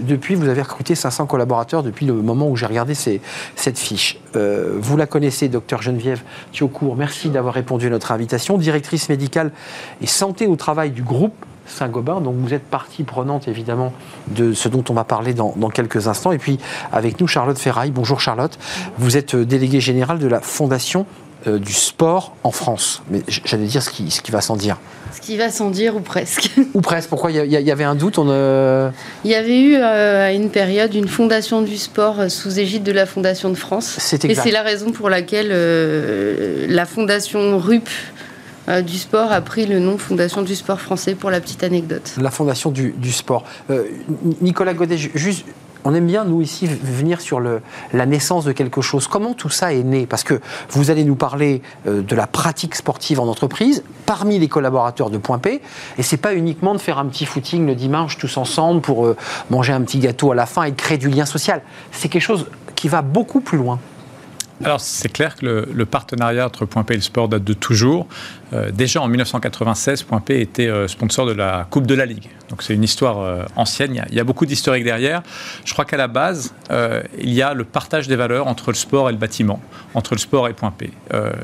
depuis, vous avez recruté 500 collaborateurs depuis le moment où j'ai regardé cette fiche. Euh, vous la connaissez, docteur Geneviève Thiocourt. Merci d'avoir répondu à notre invitation. Directrice médicale et santé au travail du groupe Saint-Gobain. Donc vous êtes partie prenante évidemment de ce dont on va parler dans, quelques instants. Et puis avec nous Charlotte Ferraille. Bonjour Charlotte. Vous êtes euh, déléguée générale de la Fondation du sport en France. Mais j'allais dire ce qui, ce qui va sans dire. Ce qui va sans dire, ou presque. Ou presque. Pourquoi? Il y, avait un doute on, euh, Il y avait eu euh, à une période une fondation du sport euh, sous égide de la Fondation de France. C'est Et c'est la raison pour laquelle la Fondation RUP du sport a pris le nom Fondation du sport français pour la petite anecdote. La Fondation du, du sport. Nicolas Godet, juste on aime bien, nous, ici, venir sur la naissance de quelque chose. Comment tout ça est né? Parce que vous allez nous parler euh, de la pratique sportive en entreprise, parmi les collaborateurs de Point P, et c'est pas uniquement de faire un petit footing le dimanche tous ensemble pour euh, manger un petit gâteau à la fin et créer du lien social. C'est quelque chose qui va beaucoup plus loin. Alors c'est clair que le, partenariat entre Point P et le sport date de toujours. Euh, déjà en 1996, Point P était euh, sponsor de la Coupe de la Ligue. Donc c'est une histoire euh, ancienne, il y, a, beaucoup d'historique derrière. Je crois qu'à la base, il y a le partage des valeurs entre le sport et le bâtiment, entre le sport et Point P.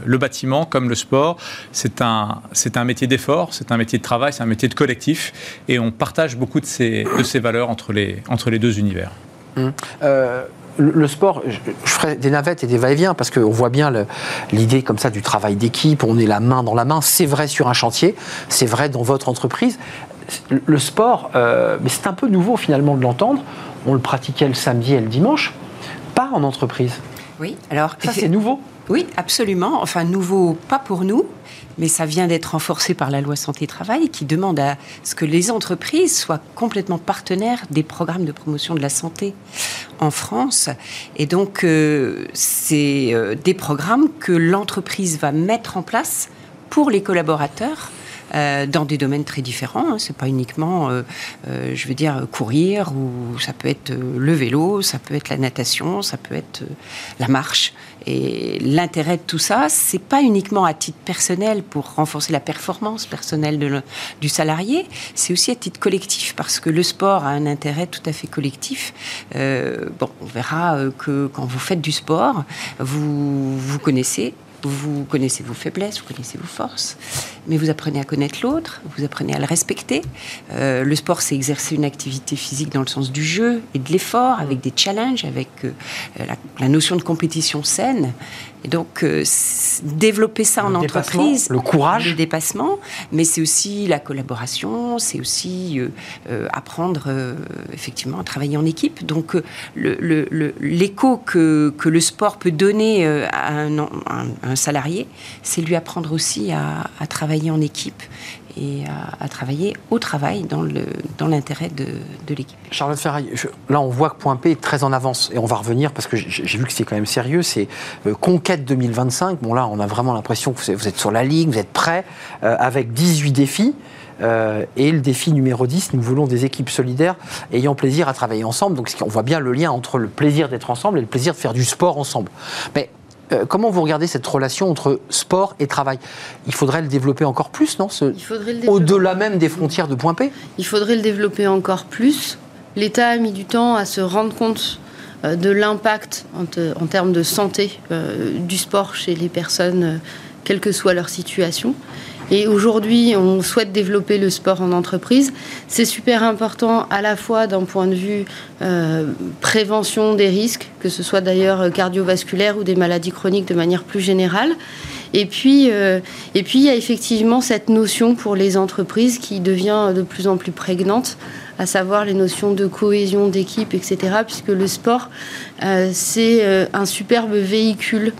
le bâtiment, comme le sport, c'est un, c'est un métier d'effort, c'est un métier de travail, c'est un métier de collectif, et on partage beaucoup de ces, de ces valeurs entre les, entre les deux univers. Hum le, sport, je, ferai des navettes et des va-et-vient parce qu'on voit bien l'idée comme ça du travail d'équipe, on est la main dans la main, c'est vrai sur un chantier, c'est vrai dans votre entreprise. Le sport, euh, mais c'est un peu nouveau finalement de l'entendre, on le pratiquait le samedi et le dimanche, pas en entreprise. Oui, alors... Ça c'est nouveau oui, absolument. Enfin, nouveau, pas pour nous, mais ça vient d'être renforcé par la loi santé-travail qui demande à ce que les entreprises soient complètement partenaires des programmes de promotion de la santé en France. Et donc, euh, c'est euh, des programmes que l'entreprise va mettre en place pour les collaborateurs euh, dans des domaines très différents. Hein. C'est pas uniquement, euh, euh, je veux dire, courir ou ça peut être le vélo, ça peut être la natation, ça peut être la marche. Et l'intérêt de tout ça, c'est pas uniquement à titre personnel pour renforcer la performance personnelle du salarié, c'est aussi à titre collectif parce que le sport a un intérêt tout à fait collectif. bon, on verra que quand vous faites du sport, vous vous connaissez vous connaissez vos faiblesses, vous connaissez vos forces, mais vous apprenez à connaître l'autre, vous apprenez à le respecter. Euh, le sport, c'est exercer une activité physique dans le sens du jeu et de l'effort, avec des challenges, avec euh, la, notion de compétition saine. Et donc, euh, développer ça en entreprise. Le courage. Le dépassement, mais c'est aussi la collaboration, c'est aussi apprendre effectivement à travailler en équipe. Donc, l'écho que, que, le sport peut donner à un salarié, c'est lui apprendre aussi à, travailler en équipe et à, travailler au travail dans, le, dans l'intérêt de, l'équipe. Charlotte Ferraille, là on voit que Point P est très en avance et on va revenir parce que j'ai vu que c'est quand même sérieux, c'est euh, Conquête 2025. Bon là on a vraiment l'impression que vous êtes sur la ligne, vous êtes prêts euh, avec 18 défis. Euh, et le défi numéro 10, nous voulons des équipes solidaires ayant plaisir à travailler ensemble. Donc on voit bien le lien entre le plaisir d'être ensemble et le plaisir de faire du sport ensemble. Euh, comment vous regardez cette relation entre sport et travail? Il faudrait le développer encore plus, non? Au-delà même des frontières de Point P? Il faudrait le développer encore plus. L'État a mis du temps à se rendre compte euh, de l'impact en, termes de santé euh, du sport chez les personnes, quelle que soit leur situation. Et aujourd'hui, on souhaite développer le sport en entreprise. C'est super important à la fois d'un point de vue euh, prévention des risques, que ce soit d'ailleurs cardiovasculaire ou des maladies chroniques de manière plus générale. Et puis, euh, et puis, il y a effectivement cette notion pour les entreprises qui devient de plus en plus prégnante, à savoir les notions de cohésion d'équipe, etc., puisque le sport, euh, c'est un superbe véhicule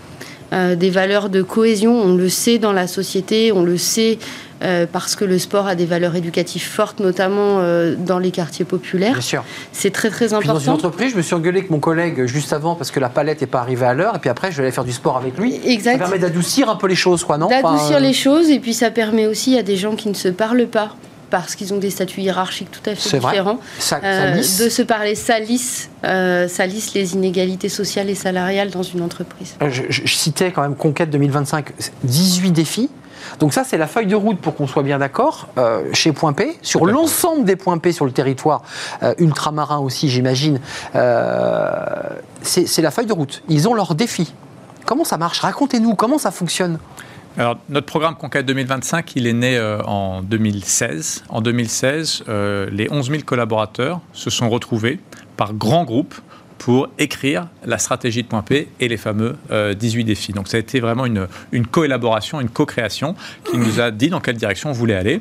euh, des valeurs de cohésion. On le sait dans la société, on le sait euh, parce que le sport a des valeurs éducatives fortes, notamment euh, dans les quartiers populaires. Bien sûr. C'est très très important. dans une entreprise, je me suis engueulé avec mon collègue juste avant parce que la palette n'est pas arrivée à l'heure, et puis après je vais aller faire du sport avec lui. Exact. Ça permet d'adoucir un peu les choses, quoi, non? D'adoucir les choses, et puis ça permet aussi à des gens qui ne se parlent pas parce qu'ils ont des statuts hiérarchiques tout à fait différents. Euh, de se parler, ça lisse, euh, les inégalités sociales et salariales dans une entreprise. Euh, je, citais quand même Conquête 2025, 18 défis. Donc ça, c'est la feuille de route pour qu'on soit bien d'accord chez Point P, sur l'ensemble des points P sur le territoire ultramarin aussi, j'imagine. c'est la feuille de route. Ils ont leurs défis. Comment ça marche? Racontez-nous, comment ça fonctionne alors, notre programme Conquête 2025, il est né euh, en 2016. En 2016, euh, les 11 000 collaborateurs se sont retrouvés par grands groupes pour écrire la stratégie de Point P et les fameux 18 euh, défis. Donc ça a été vraiment une, une co-élaboration, une co-création qui nous a dit dans quelle direction on voulait aller.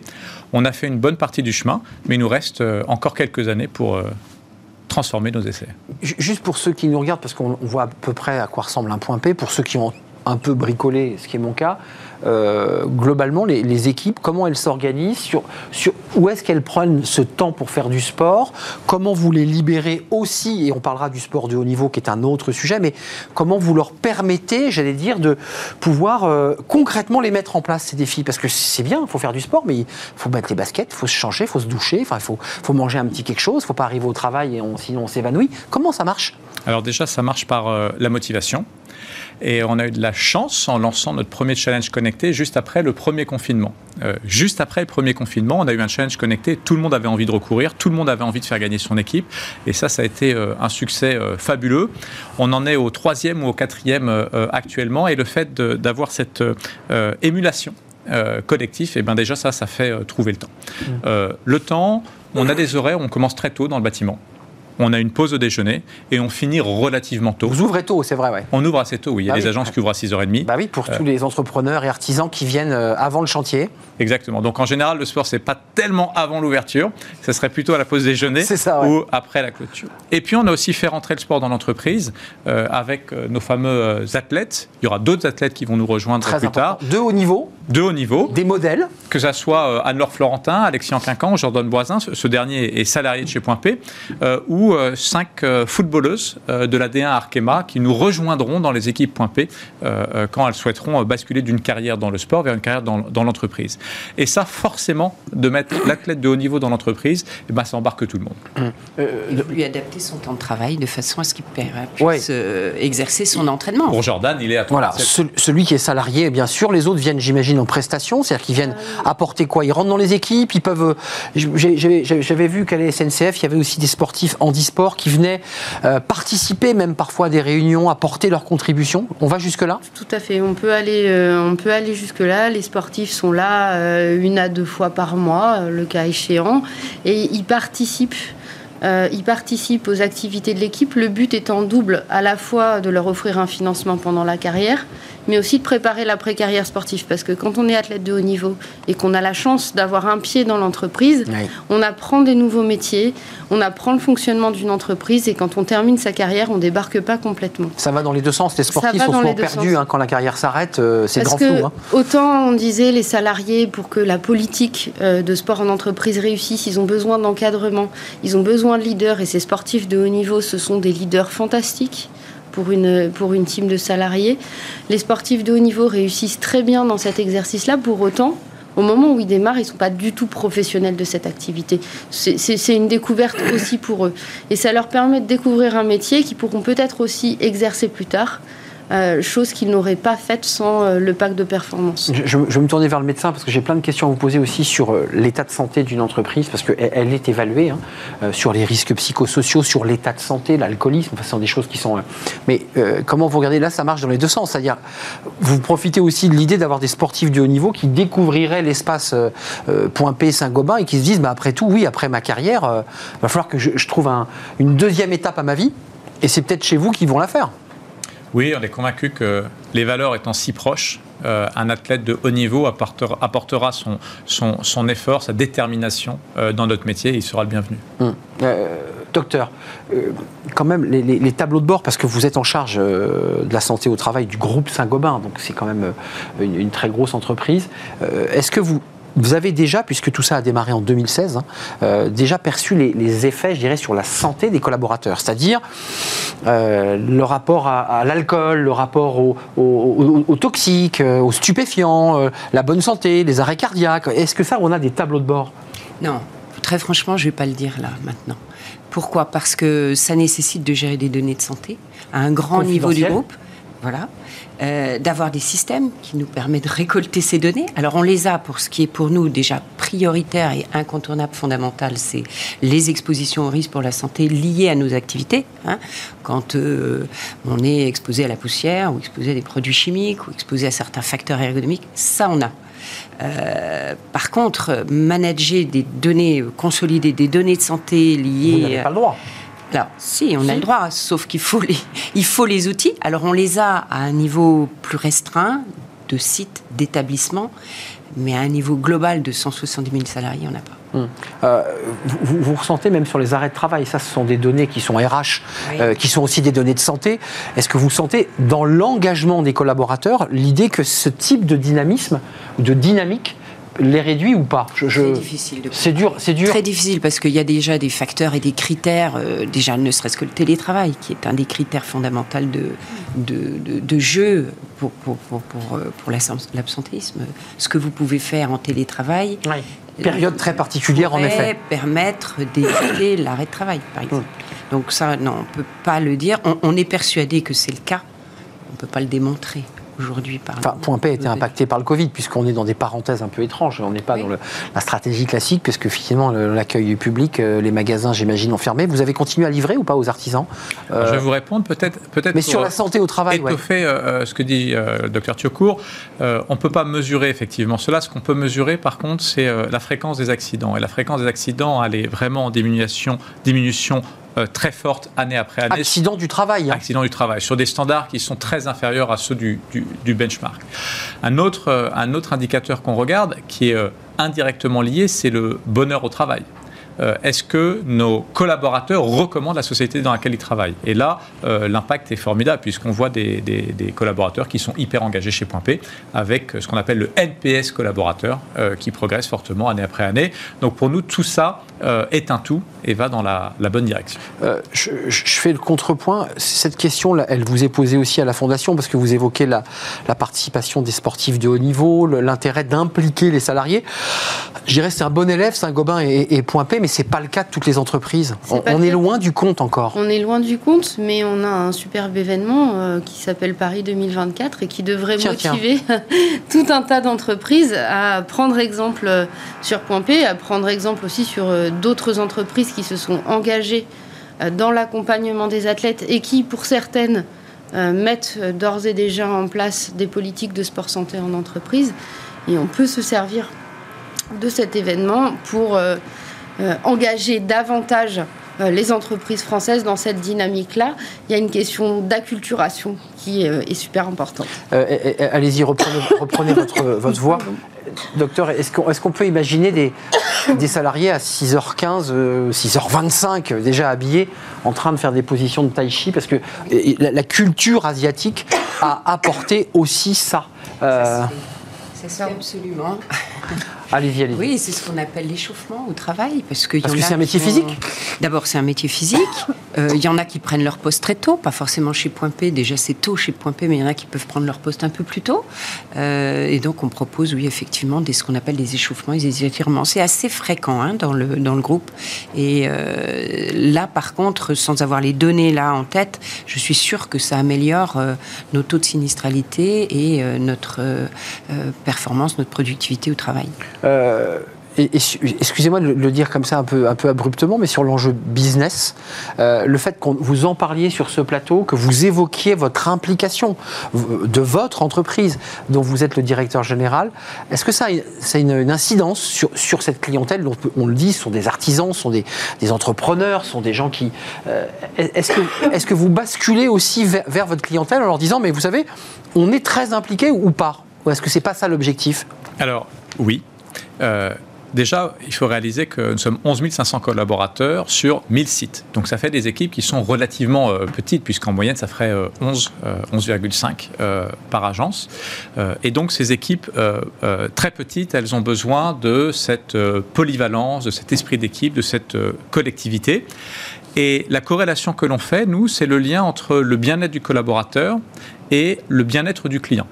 On a fait une bonne partie du chemin, mais il nous reste encore quelques années pour transformer nos essais. Juste pour ceux qui nous regardent, parce qu'on voit à peu près à quoi ressemble un point P, pour ceux qui ont un peu bricolé, ce qui est mon cas, euh, globalement, les, équipes, comment elles s'organisent, sur, où est-ce qu'elles prennent ce temps pour faire du sport, comment vous les libérez aussi, et on parlera du sport de haut niveau qui est un autre sujet, mais comment vous leur permettez, j'allais dire, de pouvoir euh, concrètement les mettre en place, ces défis? Parce que c'est bien, il faut faire du sport, mais il faut mettre les baskets, il faut se changer, il faut se doucher, il faut, manger un petit quelque chose, il faut pas arriver au travail et sinon on s'évanouit. Comment ça marche? Alors déjà, ça marche par euh, la motivation. Et on a eu de la chance en lançant notre premier challenge connecté juste après le premier confinement. Euh, juste après le premier confinement, on a eu un challenge connecté. Tout le monde avait envie de recourir, tout le monde avait envie de faire gagner son équipe. Et ça, ça a été euh, un succès euh, fabuleux. On en est au troisième ou au quatrième actuellement. Et le fait d'avoir cette émulation collective, et eh ben déjà ça, ça fait trouver le temps. Mmh. le temps, on a des horaires, on commence très tôt dans le bâtiment. On a une pause au déjeuner et on finit relativement tôt. Vous ouvrez tôt, c'est vrai, ouais. On ouvre assez tôt, oui. Il y a Bah des oui. agences qui ouvrent à 6h30. Bah oui, pour tous les entrepreneurs et artisans qui viennent euh, avant le chantier. Exactement. Donc en général, le sport, c'est pas tellement avant l'ouverture, ce serait plutôt à la pause déjeuner C'est ça, ouais. ou après la clôture. Et puis on a aussi fait rentrer le sport dans l'entreprise euh, avec euh, nos fameux euh, athlètes. Il y aura d'autres athlètes qui vont nous rejoindre Très plus important. tard, De haut niveau, de haut niveau, des modèles. que ça soit euh, Anne-Laure Florentin, Alexis Quincan, Jordan Boisin, ce, dernier est salarié de chez Point P, euh, ou euh, cinq euh, footballeuses euh, de la D1 Arkema qui nous rejoindront dans les équipes Point P quand elles souhaiteront euh, basculer d'une carrière dans le sport vers une carrière dans, dans l'entreprise. Et ça, forcément, de mettre l'athlète de haut niveau dans l'entreprise, eh ben, ça embarque tout le monde. Et vous lui adapter son temps de travail de façon à ce qu'il puisse Ouais. euh, exercer son entraînement. Pour Jordan, il est à Voilà, 37. ce- celui qui est salarié, bien sûr. Les autres viennent, j'imagine, en prestation, c'est-à-dire qu'ils viennent apporter quoi Ils rentrent dans les équipes, ils peuvent. J'avais vu qu'à la SNCF, il y avait aussi des sportifs handisport qui venaient euh, participer, même parfois à des réunions, apporter leur contribution. On va jusque-là? Tout à fait. On peut aller, euh, aller jusque-là. Les sportifs sont là euh, une à deux fois par mois, le cas échéant, et ils participent. ils participent aux activités de l'équipe. Le but étant double, à la fois de leur offrir un financement pendant la carrière, mais aussi de préparer l'après-carrière sportive. Parce que quand on est athlète de haut niveau et qu'on a la chance d'avoir un pied dans l'entreprise, Oui. on apprend des nouveaux métiers, on apprend le fonctionnement d'une entreprise, et quand on termine sa carrière, on débarque pas complètement. Ça va dans les deux sens. Les sportifs sont souvent perdus hein, quand la carrière s'arrête. euh, c'est grand flou. hein. autant on disait les salariés pour que la politique euh, de sport en entreprise réussisse, ils ont besoin d'encadrement, ils ont besoin de leaders et ces sportifs de haut niveau, ce sont des leaders fantastiques pour une, pour une team de salariés. Les sportifs de haut niveau réussissent très bien dans cet exercice-là, pour autant. Au moment où ils démarrent, ils ne sont pas du tout professionnels de cette activité. C'est- une découverte aussi pour eux. Et ça leur permet de découvrir un métier qu'ils pourront peut-être aussi exercer plus tard, euh, chose qu'ils n'auraient pas faite sans euh, le pacte de performance. Je, je- me tourner vers le médecin parce que j'ai plein de questions à vous poser aussi sur euh, l'état de santé d'une entreprise parce qu'elle elle est évaluée hein, sur les risques psychosociaux, sur l'état de santé, l'alcoolisme. Enfin, ce sont des choses qui sont. mais comment vous regardez? Là Ça marche dans les deux sens. C'est-à-dire, vous profitez aussi de l'idée d'avoir des sportifs de haut niveau qui découvriraient l'espace Point P Saint-Gobain et qui se disent bah, après tout, oui, après ma carrière, il va falloir que je, trouve un- une deuxième étape à ma vie. Et c'est peut-être chez vous qu'ils vont la faire. Oui, on est convaincu que les valeurs étant si proches, euh, un athlète de haut niveau apportera, son, effort, sa détermination euh, dans notre métier et il sera le bienvenu. Hum. Euh, docteur, quand même, les, tableaux de bord, parce que vous êtes en charge de la santé au travail du groupe Saint-Gobain, donc c'est quand même une, très grosse entreprise. Est-ce que vous, vous avez déjà, puisque tout ça a démarré en 2016, hein, euh, déjà perçu les, les effets, je dirais, sur la santé des collaborateurs C'est-à-dire euh, le rapport à, à l'alcool, le rapport aux au, au- aux toxiques, euh, aux stupéfiants, euh, la bonne santé, les arrêts cardiaques. Est-ce que ça, on a des tableaux de bord? Non, très franchement, je ne vais pas le dire là, maintenant. Pourquoi? Parce que ça nécessite de gérer des données de santé à un grand niveau du groupe. Voilà. Euh, d'avoir des systèmes qui nous permettent de récolter ces données. Alors on les a pour ce qui est pour nous déjà prioritaire et incontournable, fondamental, c'est les expositions aux risques pour la santé liées à nos activités. hein. Quand euh, on est exposé à la poussière ou exposé à des produits chimiques ou exposé à certains facteurs ergonomiques, ça on a. Euh, par contre, manager des données, consolider des données de santé Vous liées n'avez pas le droit. Alors, si, on a le droit, sauf qu'il faut les, il faut les outils. Alors, on les a à un niveau plus restreint de sites, d'établissements, mais à un niveau global de 170 000 salariés, on n'a pas. Hum. Euh, vous, vous- vous ressentez même sur les arrêts de travail, ça ce sont des données qui sont RH, Oui. euh, qui sont aussi des données de santé. Est-ce que vous sentez dans l'engagement des collaborateurs l'idée que ce type de dynamisme ou de dynamique les réduit ou pas Je- je- Très difficile de C'est dur, c'est dur. Très difficile parce qu'il y a déjà des facteurs et des critères, euh, déjà ne serait-ce que le télétravail, qui est un des critères fondamentaux de, de, de- de jeu pour, pour, pour, pour, euh, pour l'absentéisme. Ce que vous pouvez faire en télétravail. Période très particulière en effet. permettre d'éviter l'arrêt de travail, par exemple. Donc ça, non, on ne peut pas le dire. On, on est persuadé que c'est le cas. On ne peut pas le démontrer aujourd'hui par Enfin, Point P a été impacté par le Covid, puisqu'on est dans des parenthèses un peu étranges. On n'est pas Oui. dans le- la stratégie classique, puisque finalement, le- l'accueil public, euh, les magasins, j'imagine, ont fermé. Vous avez continué à livrer ou pas aux artisans? Euh, Je vais vous répondre peut-être peut-être Mais sur la santé au travail, ouais. étoffer euh, euh, ce que dit euh, le docteur Thiocourt, euh, on ne peut pas mesurer effectivement cela. Ce qu'on peut mesurer, par contre, c'est euh, la fréquence des accidents. Et la fréquence des accidents, elle est vraiment en diminution, diminution euh, très forte année après année. Accident du travail. Hein. Accident du travail, sur des standards qui sont très inférieurs à ceux du, du, benchmark. Un autre, euh, un autre indicateur qu'on regarde, qui est indirectement lié, c'est le bonheur au travail. Euh, est-ce que nos collaborateurs recommandent la société dans laquelle ils travaillent? Et là, euh, l'impact est formidable puisqu'on voit des, collaborateurs qui sont hyper engagés chez Point P avec ce qu'on appelle le NPS collaborateur euh, qui progresse fortement année après année. Donc pour nous, tout ça est un tout et va dans la, bonne direction. Je, fais le contrepoint. Cette question, elle vous est posée aussi à la Fondation parce que vous évoquez la, participation des sportifs de haut niveau, l'intérêt d'impliquer les salariés. Je dirais c'est un bon élève, Saint-Gobain et, et Point P, mais c'est pas le cas de toutes les entreprises. On, est loin du compte encore. On est loin du compte, mais on a un superbe événement euh, qui s'appelle Paris 2024 et qui devrait motiver tout un tas d'entreprises à prendre exemple euh, sur Point P, à prendre exemple aussi sur euh, d'autres entreprises qui se sont engagées dans l'accompagnement des athlètes et qui, pour certaines, mettent d'ores et déjà en place des politiques de sport santé en entreprise. Et on peut se servir de cet événement pour engager davantage euh, les entreprises françaises dans cette dynamique-là. Il y a une question d'acculturation qui euh, est super importante. Allez-y, reprenez, votre, votre, voix. Docteur, est-ce qu'on peut imaginer des, des, salariés à 6h15, 6h25 déjà habillés en train de faire des positions de tai chi Parce que la, culture asiatique a apporté aussi ça. C'est ça, absolument. Allez-y, allez-y. Oui, c'est ce qu'on appelle l'échauffement au travail. Parce, que, parce que c'est un métier physique D'abord, c'est un métier physique. Euh, il y en a qui prennent leur poste très tôt, pas forcément chez Point P. Déjà, c'est tôt chez Point P, mais il y en a qui peuvent prendre leur poste un peu plus tôt. Euh, et donc, on propose, oui, effectivement, des, ce qu'on appelle des échauffements et des étirements. C'est assez fréquent hein, dans, le, dans le groupe. Et euh, là, par contre, sans avoir les données là en tête, je suis sûre que ça améliore nos taux de sinistralité et notre performance, notre productivité au travail. Euh, excusez-moi de le dire comme ça un peu, abruptement, mais sur l'enjeu business, euh, le fait que vous en parliez sur ce plateau, que vous évoquiez votre implication de votre entreprise dont vous êtes le directeur général, est-ce que ça a, une, incidence sur, cette clientèle dont on le dit, sont des artisans, sont des, des entrepreneurs, sont des gens qui... Euh, est-ce que, vous basculez aussi vers, vers, votre clientèle en leur disant, mais vous savez, on est très impliqué ou pas? Ou est-ce que c'est pas ça l'objectif? Alors, oui, euh, déjà, il faut réaliser que nous sommes 11 500 collaborateurs sur 1000 sites. Donc ça fait des équipes qui sont relativement euh, petites, puisqu'en moyenne, ça ferait 11, euh, 11,5 par agence. et donc ces équipes très petites, elles ont besoin de cette polyvalence, de cet esprit d'équipe, de cette collectivité. Et la corrélation que l'on fait, nous, c'est le lien entre le bien-être du collaborateur et le bien-être du client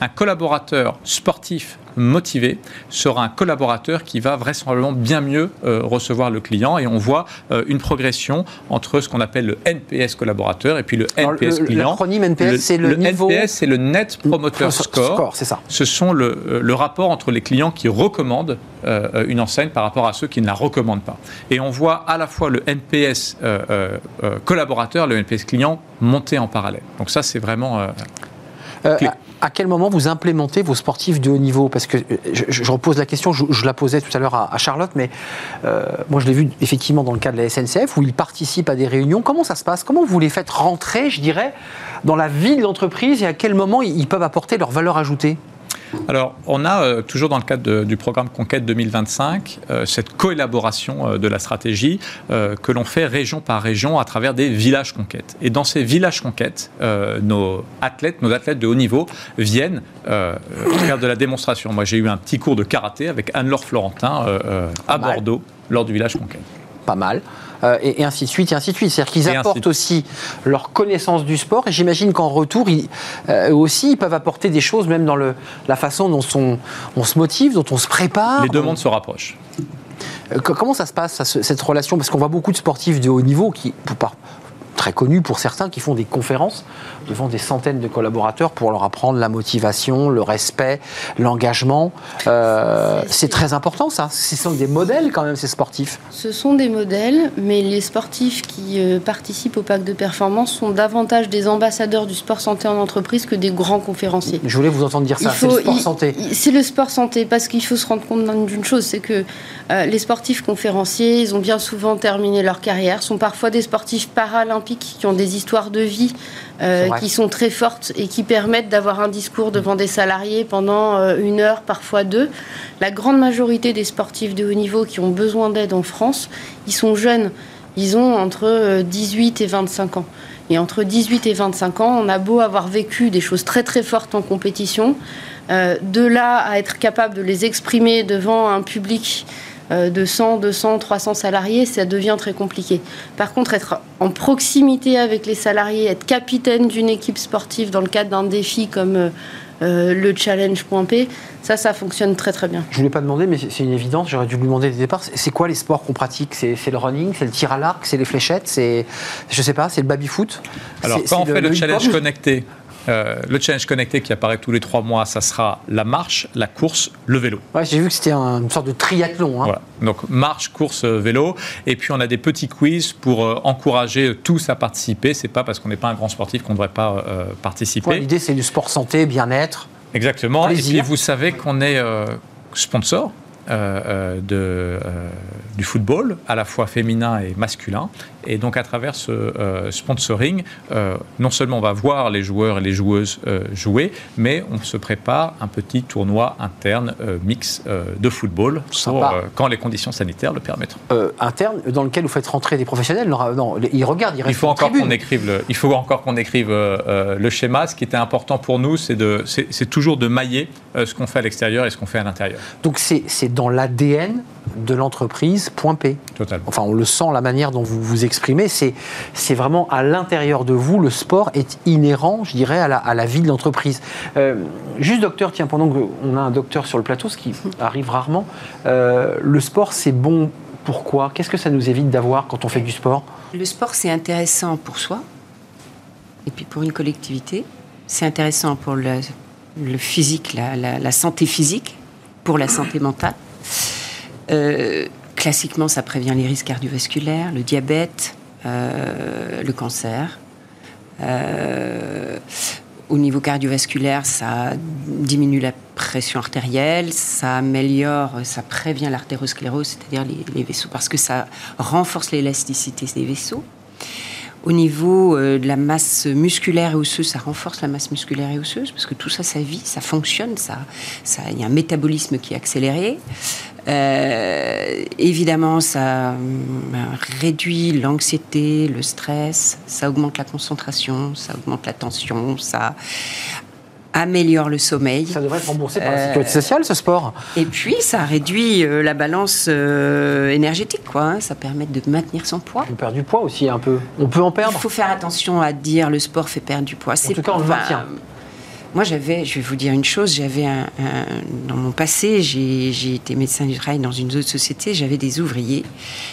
un collaborateur sportif motivé sera un collaborateur qui va vraisemblablement bien mieux euh, recevoir le client et on voit euh, une progression entre ce qu'on appelle le NPS collaborateur et puis le NPS client. L'acronyme NPS, c'est le, niveau... NPS, c'est le Net Promoter Score. c'est ça. Ce sont le, euh, le, rapport entre les clients qui recommandent une enseigne par rapport à ceux qui ne la recommandent pas. Et on voit à la fois le NPS collaborateur, le NPS client monter en parallèle. Donc ça, c'est vraiment à quel moment vous implémentez vos sportifs de haut niveau? Parce que euh, je, repose la question, je, la posais tout à l'heure à, Charlotte, mais euh, moi je l'ai vu effectivement dans le cas de la SNCF où ils participent à des réunions. Comment ça se passe? Comment vous les faites rentrer, je dirais, dans la vie de l'entreprise et à quel moment ils peuvent apporter leur valeur ajoutée? Alors, on a euh, toujours dans le cadre du programme Conquête 2025 euh, cette collaboration euh, de la stratégie que l'on fait région par région à travers des villages conquêtes. Et dans ces villages conquêtes, nos athlètes, nos athlètes de haut niveau viennent faire de la démonstration. Moi, j'ai eu un petit cours de karaté avec Anne-Laure Florentin à Bordeaux lors du village conquête. Pas mal. Euh, et, ainsi de suite, et ainsi de suite. C'est-à-dire qu'ils apportent aussi leur connaissance du sport, et j'imagine qu'en retour, ils, euh, aussi, ils peuvent apporter des choses, même dans le, la façon dont on, se motive, dont on se prépare. Les deux mondes se rapprochent. Euh, comment ça se passe, cette relation? Parce qu'on voit beaucoup de sportifs de haut niveau qui, très connus pour certains qui font des conférences devant des centaines de collaborateurs pour leur apprendre la motivation, le respect, l'engagement. Euh, c'est très important ça. Ce sont des modèles quand même ces sportifs. Ce sont des modèles, mais les sportifs qui euh, participent au pacte de performance sont davantage des ambassadeurs du sport santé en entreprise que des grands conférenciers. Je voulais vous entendre dire ça. C'est le sport santé. C'est le sport santé parce qu'il faut se rendre compte d'une chose, c'est que euh, les sportifs conférenciers, ils ont bien souvent terminé leur carrière, sont parfois des sportifs paralympiques qui ont des histoires de vie euh, qui sont très fortes et qui permettent d'avoir un discours devant des salariés pendant euh, une heure, parfois deux. La grande majorité des sportifs de haut niveau qui ont besoin d'aide en France, ils sont jeunes. Ils ont entre 18 et 25 ans. Et entre 18 et 25 ans, on a beau avoir vécu des choses très très fortes en compétition, de là à être capable de les exprimer devant un public euh, de 100, 200, 300 salariés, ça devient très compliqué. Par contre, être en proximité avec les salariés, être capitaine d'une équipe sportive dans le cadre d'un défi comme euh, euh, le challenge.p, ça, ça fonctionne très très bien. Je ne voulais pas demander, mais c'est une évidence, j'aurais dû vous demander dès le départ, c'est quoi les sports qu'on pratique? C'est le running, c'est le tir à l'arc, c'est les fléchettes, c'est, je sais pas, c'est le baby-foot? Alors quand on fait le challenge connecté, euh, le challenge connecté qui apparaît tous les trois mois, ça sera la marche, la course, le vélo. Ouais, j'ai vu que c'était une sorte de triathlon. Hein. Donc marche, course, euh, vélo. Et puis on a des petits quiz pour euh, encourager tous à participer. C'est pas parce qu'on n'est pas un grand sportif qu'on ne devrait pas participer. L'idée c'est du sport santé, bien-être. Exactement. Et puis vous savez qu'on est sponsor de, du football, à la fois féminin et masculin. Et donc à travers ce euh, sponsoring, euh, non seulement on va voir les joueurs et les joueuses euh, jouer, mais on se prépare un petit tournoi interne mix de football quand les conditions sanitaires le permettent. interne dans lequel vous faites rentrer des professionnels Non, ils regardent, ils il faut encore qu'on écrive le, Il faut encore qu'on écrive le schéma. Ce qui était important pour nous, c'est toujours de mailler ce qu'on fait à l'extérieur et ce qu'on fait à l'intérieur. Donc c'est dans l'ADN de l'entreprise point P. Totalement. Enfin, on le sent la manière dont vous vous exprimez. C'est, c'est vraiment à l'intérieur de vous, le sport est inhérent, je dirais, à la, à la vie de l'entreprise. Euh, juste, docteur, tiens, pendant qu'on a un docteur sur le plateau, ce qui arrive rarement, euh, le sport, c'est bon. Pourquoi? Qu'est-ce que ça nous évite d'avoir quand on fait du sport? Le sport, c'est intéressant pour soi et puis pour une collectivité. C'est intéressant pour le, le physique, la, la, la santé physique, pour la santé mentale. Euh, classiquement, ça prévient les risques cardiovasculaires, le diabète, euh, le cancer. Euh, au niveau cardiovasculaire, ça diminue la pression artérielle, ça améliore, ça prévient l'artérosclérose, c'est-à-dire les, les, vaisseaux, parce que ça renforce l'élasticité des vaisseaux. Au niveau de la masse musculaire et osseuse, ça renforce la masse musculaire et osseuse, parce que tout ça, ça vit, ça fonctionne, ça, il y a un métabolisme qui est accéléré. Euh, évidemment, ça euh, réduit l'anxiété, le stress, ça augmente la concentration, ça augmente la tension, ça améliore le sommeil. Ça devrait être remboursé par la sécurité sociale, ce sport. Et puis, ça réduit euh, la balance énergétique, quoi. Hein. Ça permet de maintenir son poids. On perd du poids aussi un peu. On peut en perdre. Il faut faire attention à dire le sport fait perdre du poids. En tout cas, on le maintient. Moi, j'avais, je vais vous dire une chose, j'avais un, dans mon passé, j'ai été médecin du travail dans une autre société, j'avais des ouvriers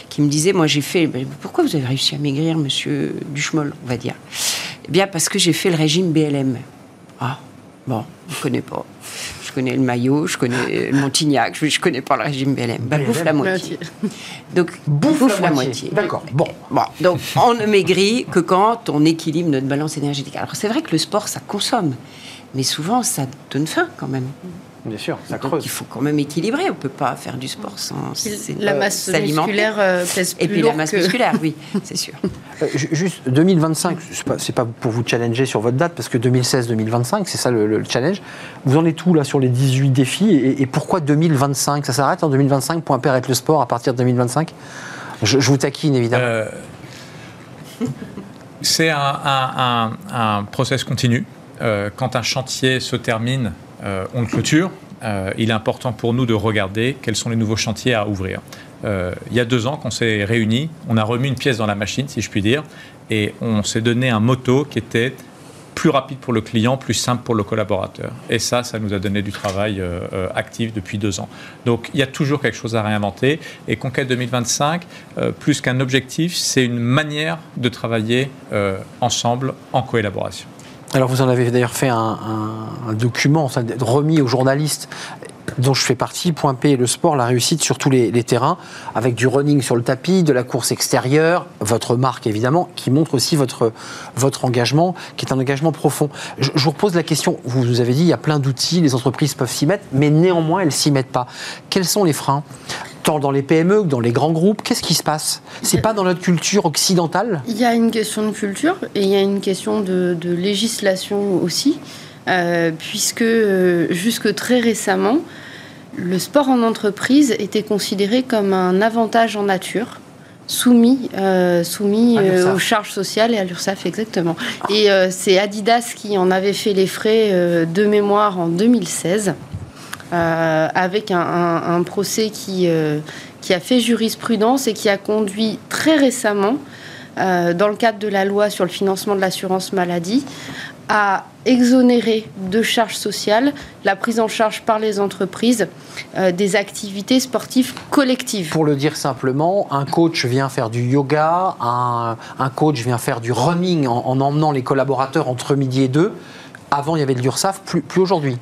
qui me disaient, moi j'ai fait, pourquoi vous avez réussi à maigrir, monsieur Duchemol, on va dire? Eh bien, parce que j'ai fait le régime BLM. Ah, bon, je ne connais pas. Je connais le maillot, je connais le Montignac, je ne connais pas le régime BLM. Bah, bouffe la moitié. Donc, bouffe, la, moitié. D'accord. Bon. bon. Donc, on ne maigrit que quand on équilibre notre balance énergétique. Alors, c'est vrai que le sport, ça consomme mais souvent ça donne faim quand même. Bien sûr, ça creuse. il faut quand même équilibrer. On ne peut pas faire du sport sans la masse musculaire euh, pèse plus Et puis la masse musculaire, oui, c'est sûr. Euh, juste 2025, c'est pas, pas pour vous challenger sur votre date, parce que 2016-2025, c'est ça le, challenge. Vous en êtes où là sur les 18 défis et, pourquoi 2025 Ça s'arrête en 2025 pour être le sport à partir de 2025 je, vous taquine évidemment. Euh, c'est un, un, un, process continu. Euh, quand un chantier se termine, euh, on le clôture. Euh, il est important pour nous de regarder quels sont les nouveaux chantiers à ouvrir. il y a deux ans, qu'on s'est réunis, on a remis une pièce dans la machine, si je puis dire, et on s'est donné un motto qui était plus rapide pour le client, plus simple pour le collaborateur. Et ça, ça nous a donné du travail euh, euh, actif depuis deux ans. Donc il y a toujours quelque chose à réinventer. Et Conquête 2025, euh, plus qu'un objectif, c'est une manière de travailler ensemble en collaboration. Alors vous en avez d'ailleurs fait un, un document remis aux journalistes dont je fais partie, Point P le sport, la réussite sur tous les, terrains, avec du running sur le tapis, de la course extérieure, votre marque évidemment, qui montre aussi votre, votre engagement, qui est un engagement profond. Je, vous repose la question, vous nous avez dit, il y a plein d'outils, les entreprises peuvent s'y mettre, mais néanmoins, elles s'y mettent pas. Quels sont les freins? Tant dans les PME que dans les grands groupes. Qu'est-ce qui se passe? C'est pas dans notre culture occidentale? Il y a une question de culture et il y a une question de, législation aussi, puisque euh, jusque très récemment, le sport en entreprise était considéré comme un avantage en nature soumis, euh, soumis euh, aux charges sociales et à l'URSSAF exactement. Et euh, c'est Adidas qui en avait fait les frais de mémoire en 2016, avec un, procès qui, qui a fait jurisprudence et qui a conduit très récemment, dans le cadre de la loi sur le financement de l'assurance maladie, à exonérer de charges sociales la prise en charge par les entreprises euh, des activités sportives collectives. Pour le dire simplement, un coach vient faire du yoga, un, coach vient faire du running en, en, emmenant les collaborateurs entre midi et deux. Avant, il y avait de l'URSAF, plus, plus aujourd'hui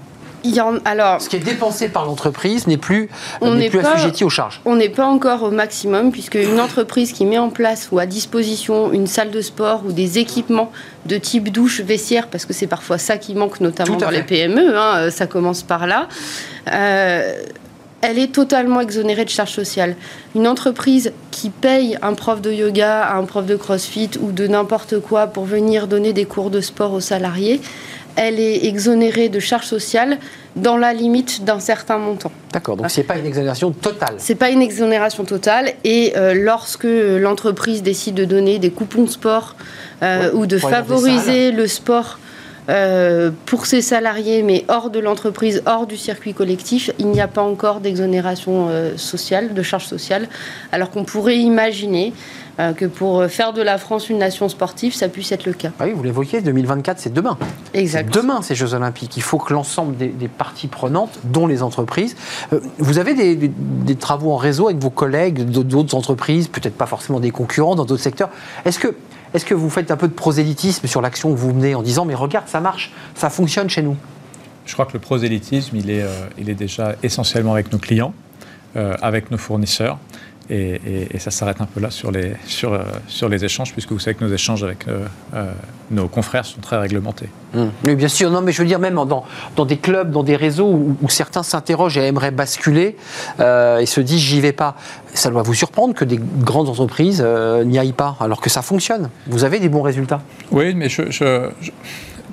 alors, ce qui est dépensé par l'entreprise n'est plus, plus assujetti aux charges. On n'est pas encore au maximum, puisque une entreprise qui met en place ou à disposition une salle de sport ou des équipements de type douche, vestiaire, parce que c'est parfois ça qui manque, notamment dans les PME, hein, euh, ça commence par là. Euh, elle est totalement exonérée de charges sociales. Une entreprise qui paye un prof de yoga, un prof de crossfit ou de n'importe quoi pour venir donner des cours de sport aux salariés, elle est exonérée de charges sociales dans la limite d'un certain montant. D'accord, donc ce n'est pas une exonération totale. Ce n'est pas une exonération totale. Et euh, lorsque l'entreprise décide de donner des coupons de sport euh, ou de favoriser le sport euh, pour ses salariés, mais hors de l'entreprise, hors du circuit collectif, il n'y a pas encore d'exonération sociale, de charges sociales, alors qu'on pourrait imaginer que pour faire de la France une nation sportive, ça puisse être le cas. Ah oui, vous l'évoquiez, 2024, c'est demain. Exact. Demain, ces Jeux Olympiques. Il faut que l'ensemble des, parties prenantes, dont les entreprises, euh, vous avez des, travaux en réseau avec vos collègues d'autres entreprises, peut-être pas forcément des concurrents dans d'autres secteurs. Est-ce que, est que vous faites un peu de prosélytisme sur l'action que vous menez en disant, mais regarde, ça marche, ça fonctionne chez nous? Je crois que le prosélytisme, il est, euh, il est déjà essentiellement avec nos clients, avec nos fournisseurs. Et, ça s'arrête un peu là sur les, sur, euh, sur les échanges, puisque vous savez que nos échanges avec euh, euh, nos confrères sont très réglementés. Mmh. Oui, bien sûr. Non, mais je veux dire, même dans, dans des clubs, dans des réseaux où, certains s'interrogent et aimeraient basculer et se disent j'y vais pas, ça doit vous surprendre que des grandes entreprises n'y aillent pas, alors que ça fonctionne. Vous avez des bons résultats. Oui, mais je,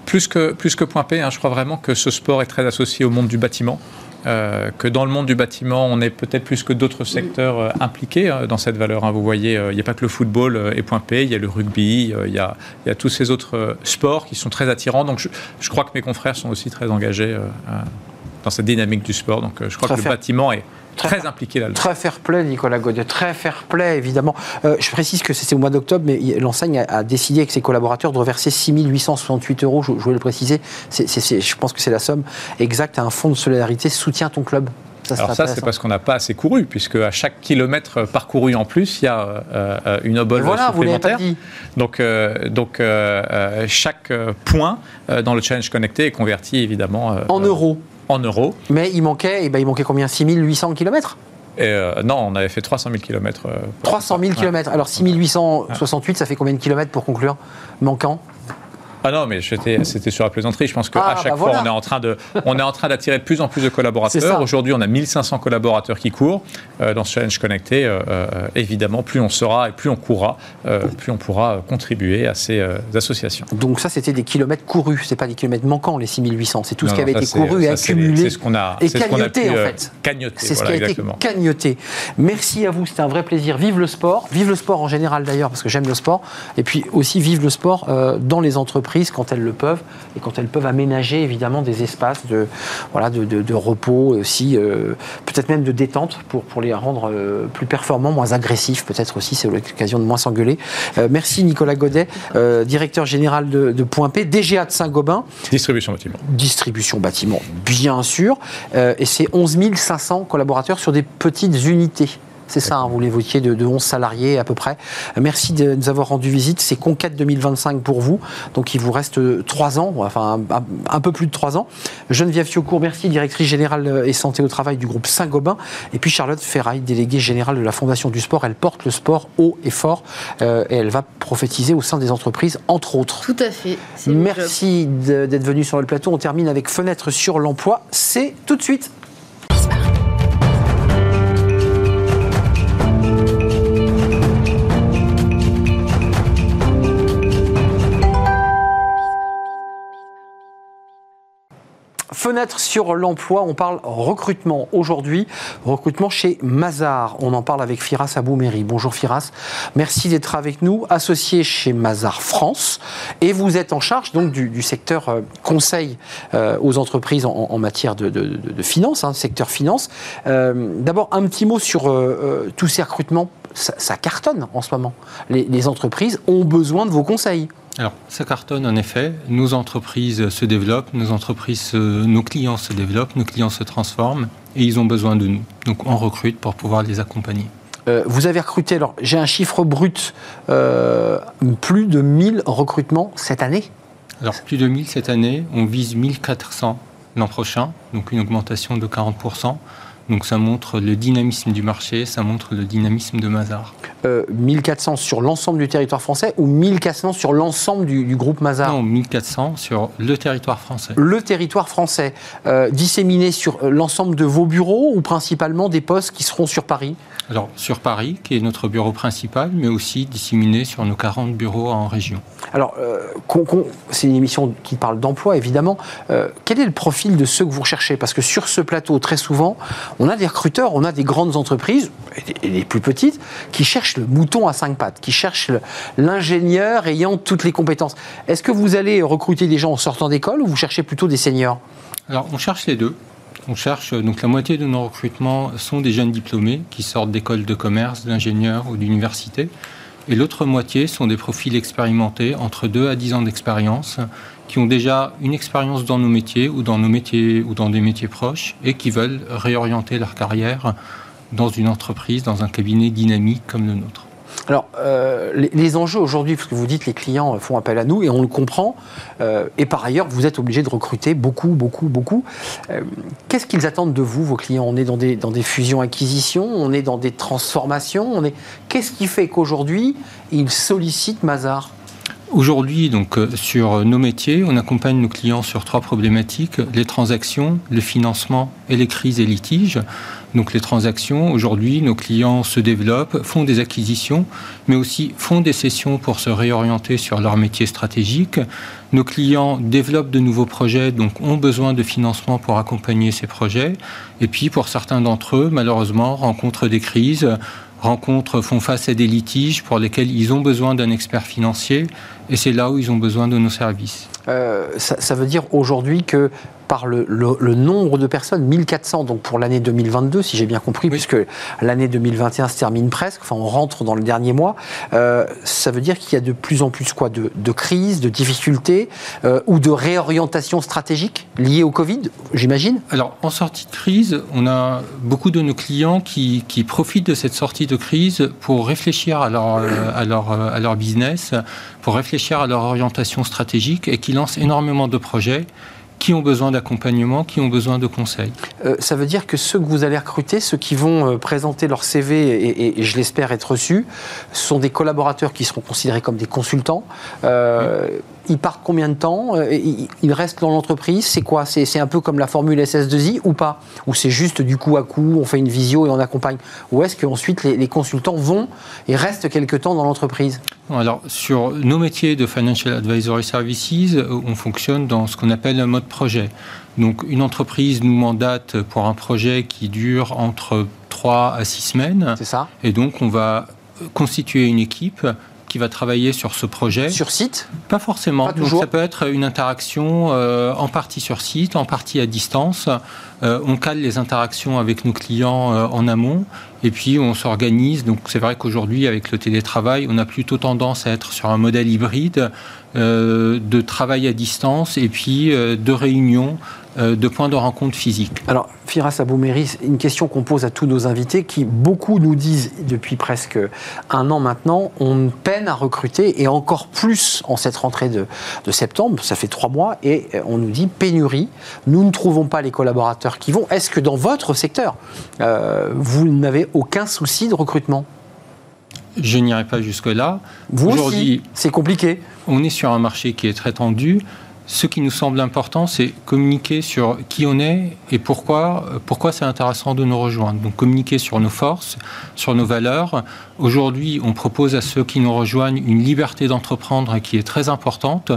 plus, que, plus que point P, hein, je crois vraiment que ce sport est très associé au monde du bâtiment. Euh, que dans le monde du bâtiment, on est peut-être plus que d'autres secteurs euh, impliqués euh, dans cette valeur. Hein. Vous voyez, il n'y a pas que le football et point P, il y a le rugby, il y a, tous ces autres sports qui sont très attirants. Donc je, crois que mes confrères sont aussi très engagés dans cette dynamique du sport. Donc je crois que le bâtiment est, très, impliqué là-dedans. Très fair play, Nicolas Gaudier. Très fair play, évidemment. Euh, je précise que c'est au mois d'octobre, mais l'enseigne a, décidé que ses collaborateurs doivent verser 6 868 euros. Je, voulais le préciser. je pense que c'est la somme exacte à un fonds de solidarité soutient ton club. Ça, Alors ça, c'est parce qu'on n'a pas assez couru, puisque à chaque kilomètre parcouru en plus, il y a euh, une obole voilà, supplémentaire. Vous donc, euh, donc chaque point dans le challenge connecté est converti évidemment en euros en euros. Mais il manquait, et eh ben, il manquait combien? 6800 km euh, non, on avait fait 300 000 km. 300 000 km. Alors 6868, ça fait combien de kilomètres pour conclure? Manquant? Ah non, mais c'était sur la plaisanterie. Je pense qu'à ah, chaque bah fois, on est en train de, on est en train d'attirer de plus en plus de collaborateurs. Aujourd'hui, on a 1500 collaborateurs qui courent euh, dans ce challenge connecté. Euh, euh, évidemment, plus on sera et plus on courra, plus on pourra contribuer à ces associations. Donc ça, c'était des kilomètres courus. C'est pas des kilomètres manquants, les 6800. C'est tout ce qui avait été couru et accumulé. C'est ce qu'on a, et cagnoté en fait. C'est ce qui a été cagnoté. Merci à vous. C'était un vrai plaisir. Vive le sport. Vive le sport en général d'ailleurs, parce que j'aime le sport. Et puis aussi vive le sport dans les entreprises entreprises quand elles le peuvent et quand elles peuvent aménager évidemment des espaces de, voilà, de, repos aussi, euh, peut-être même de détente pour, pour les rendre euh, plus performants, moins agressifs peut-être aussi, c'est l'occasion de moins s'engueuler. Euh, merci Nicolas Godet, directeur général de, de Point P, DGA de Saint-Gobain. Distribution bâtiment. Distribution bâtiment, bien sûr. et c'est 11 500 collaborateurs sur des petites unités. C'est ça, hein, vous l'évoquiez, de, de, 11 salariés à peu près. Merci de nous avoir rendu visite. C'est Conquête 2025 pour vous. Donc il vous reste 3 ans, enfin un, peu plus de 3 ans. Geneviève Fiocourt, merci, directrice générale et santé au travail du groupe Saint-Gobain. Et puis Charlotte Ferraille, déléguée générale de la Fondation du sport. Elle porte le sport haut et fort euh, et elle va prophétiser au sein des entreprises, entre autres. Tout à fait. Merci d'être venu sur le plateau. On termine avec Fenêtre sur l'emploi. C'est tout de suite. Fenêtre sur l'emploi, on parle recrutement aujourd'hui, recrutement chez Mazar. On en parle avec Firas Aboumeri. Bonjour Firas, merci d'être avec nous, associé chez Mazar France. Et vous êtes en charge donc du, secteur euh, conseil euh, aux entreprises en, matière de, de, finance, hein, secteur finance. Euh, d'abord, un petit mot sur tous ces recrutements. Ça, cartonne en ce moment. les entreprises ont besoin de vos conseils. Alors, ça cartonne en effet. Nos entreprises se développent, nos entreprises, nos clients se développent, nos clients se transforment et ils ont besoin de nous. Donc, on recrute pour pouvoir les accompagner. Euh, vous avez recruté, alors j'ai un chiffre brut, euh, plus de 1000 recrutements cette année Alors, plus de 1000 cette année. On vise 1400 l'an prochain, donc une augmentation de 40%. Donc ça montre le dynamisme du marché, ça montre le dynamisme de Mazar. 1400 euh, sur l'ensemble du territoire français ou 1400 sur l'ensemble du, groupe Mazar? Non, 1400 sur le territoire français. Le territoire français, euh, disséminé sur l'ensemble de vos bureaux ou principalement des postes qui seront sur Paris? Alors, sur Paris, qui est notre bureau principal, mais aussi disséminé sur nos 40 bureaux en région. Alors, euh, c'est une émission qui parle d'emploi, évidemment. Euh, quel est le profil de ceux que vous recherchez? Parce que sur ce plateau, très souvent, on a des recruteurs, on a des grandes entreprises, et les plus petites, qui cherchent le mouton à cinq pattes, qui cherchent l'ingénieur ayant toutes les compétences. Est-ce que vous allez recruter des gens en sortant d'école ou vous cherchez plutôt des seniors? Alors, on cherche les deux. On cherche, donc la moitié de nos recrutements sont des jeunes diplômés qui sortent d'écoles de commerce, d'ingénieurs ou d'universités. Et l'autre moitié sont des profils expérimentés entre 2 à 10 ans d'expérience qui ont déjà une expérience dans nos métiers ou dans nos métiers ou dans des métiers proches et qui veulent réorienter leur carrière dans une entreprise, dans un cabinet dynamique comme le nôtre. Alors, euh, les, enjeux aujourd'hui, parce que vous dites les clients font appel à nous et on le comprend, euh, et par ailleurs, vous êtes obligé de recruter beaucoup, beaucoup, beaucoup. Euh, qu'est-ce qu'ils attendent de vous, vos clients? On est dans des, dans des fusions-acquisitions, on est dans des transformations, on est... qu'est-ce qui fait qu'aujourd'hui, ils sollicitent Mazar? Aujourd'hui, donc, sur nos métiers, on accompagne nos clients sur trois problématiques les transactions, le financement et les crises et litiges. Donc les transactions, aujourd'hui, nos clients se développent, font des acquisitions, mais aussi font des sessions pour se réorienter sur leur métier stratégique. Nos clients développent de nouveaux projets, donc ont besoin de financement pour accompagner ces projets. Et puis, pour certains d'entre eux, malheureusement, rencontrent des crises, rencontrent, font face à des litiges pour lesquels ils ont besoin d'un expert financier. Et c'est là où ils ont besoin de nos services. Euh, ça, ça, veut dire aujourd'hui que par le, nombre de personnes, 1400 donc pour l'année 2022, si j'ai bien compris, puisque l'année 2021 se termine presque, enfin on rentre dans le dernier mois, euh, ça veut dire qu'il y a de plus en plus quoi de, de crises, de difficultés euh, ou de réorientation stratégique liées au Covid, j'imagine? Alors en sortie de crise, on a beaucoup de nos clients qui, qui profitent de cette sortie de crise pour réfléchir à leur, à leur, à leur business, pour réfléchir à leur orientation stratégique et qui lancent énormément de projets qui ont besoin d'accompagnement, qui ont besoin de conseils. Euh, ça veut dire que ceux que vous allez recruter, ceux qui vont euh, présenter leur CV et, je l'espère être reçus, sont des collaborateurs qui seront considérés comme des consultants. Euh, ils partent combien de temps euh, Ils restent dans l'entreprise C'est quoi C'est un peu comme la formule SS2I ou pas? Ou c'est juste du coup à coup, on fait une visio et on accompagne? Ou est-ce qu'ensuite les, les consultants vont et restent quelque temps dans l'entreprise? Alors, sur nos métiers de Financial Advisory Services, euh, on fonctionne dans ce qu'on appelle un mode projet. Donc, une entreprise nous mandate pour un projet qui dure entre 3 à 6 semaines. C'est ça. Et donc, on va constituer une équipe qui va travailler sur ce projet. Sur site Pas forcément. Pas Donc ça peut être une interaction euh, en partie sur site, en partie à distance. Euh, on cale les interactions avec nos clients euh, en amont et puis on s'organise. Donc c'est vrai qu'aujourd'hui, avec le télétravail, on a plutôt tendance à être sur un modèle hybride de travail à distance et puis de réunions, de points de rencontre physiques. Alors, Firas Aboumeri, une question qu'on pose à tous nos invités qui, beaucoup nous disent depuis presque un an maintenant, on peine à recruter et encore plus en cette rentrée de, de septembre, ça fait trois mois, et euh, on nous dit pénurie, nous ne trouvons pas les collaborateurs qui vont. Est-ce que dans votre secteur, euh, vous n'avez aucun souci de recrutement? Je n'irai pas jusque-là. Vous aussi, Aujourd'hui, c'est compliqué. on est sur un marché qui est très tendu. Ce qui nous semble important, c'est communiquer sur qui on est et pourquoi, pourquoi c'est intéressant de nous rejoindre. Donc communiquer sur nos forces, sur nos valeurs. Aujourd'hui, on propose à ceux qui nous rejoignent une liberté d'entreprendre qui est très importante.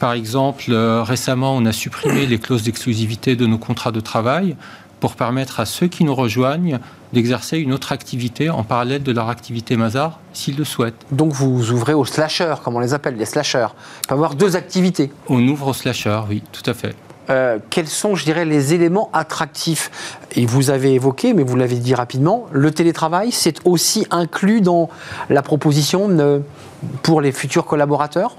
Par exemple, euh, récemment, on a supprimé les clauses d'exclusivité de nos contrats de travail pour permettre à ceux qui nous rejoignent d'exercer une autre activité en parallèle de leur activité Mazar, s'ils le souhaitent. Donc vous ouvrez aux slashers, comme on les appelle, les slashers. Il peut avoir deux activités. On ouvre au slasher, oui, tout à fait. Euh, quels sont, je dirais, les éléments attractifs? Et vous avez évoqué, mais vous l'avez dit rapidement, le télétravail, c'est aussi inclus dans la proposition pour les futurs collaborateurs?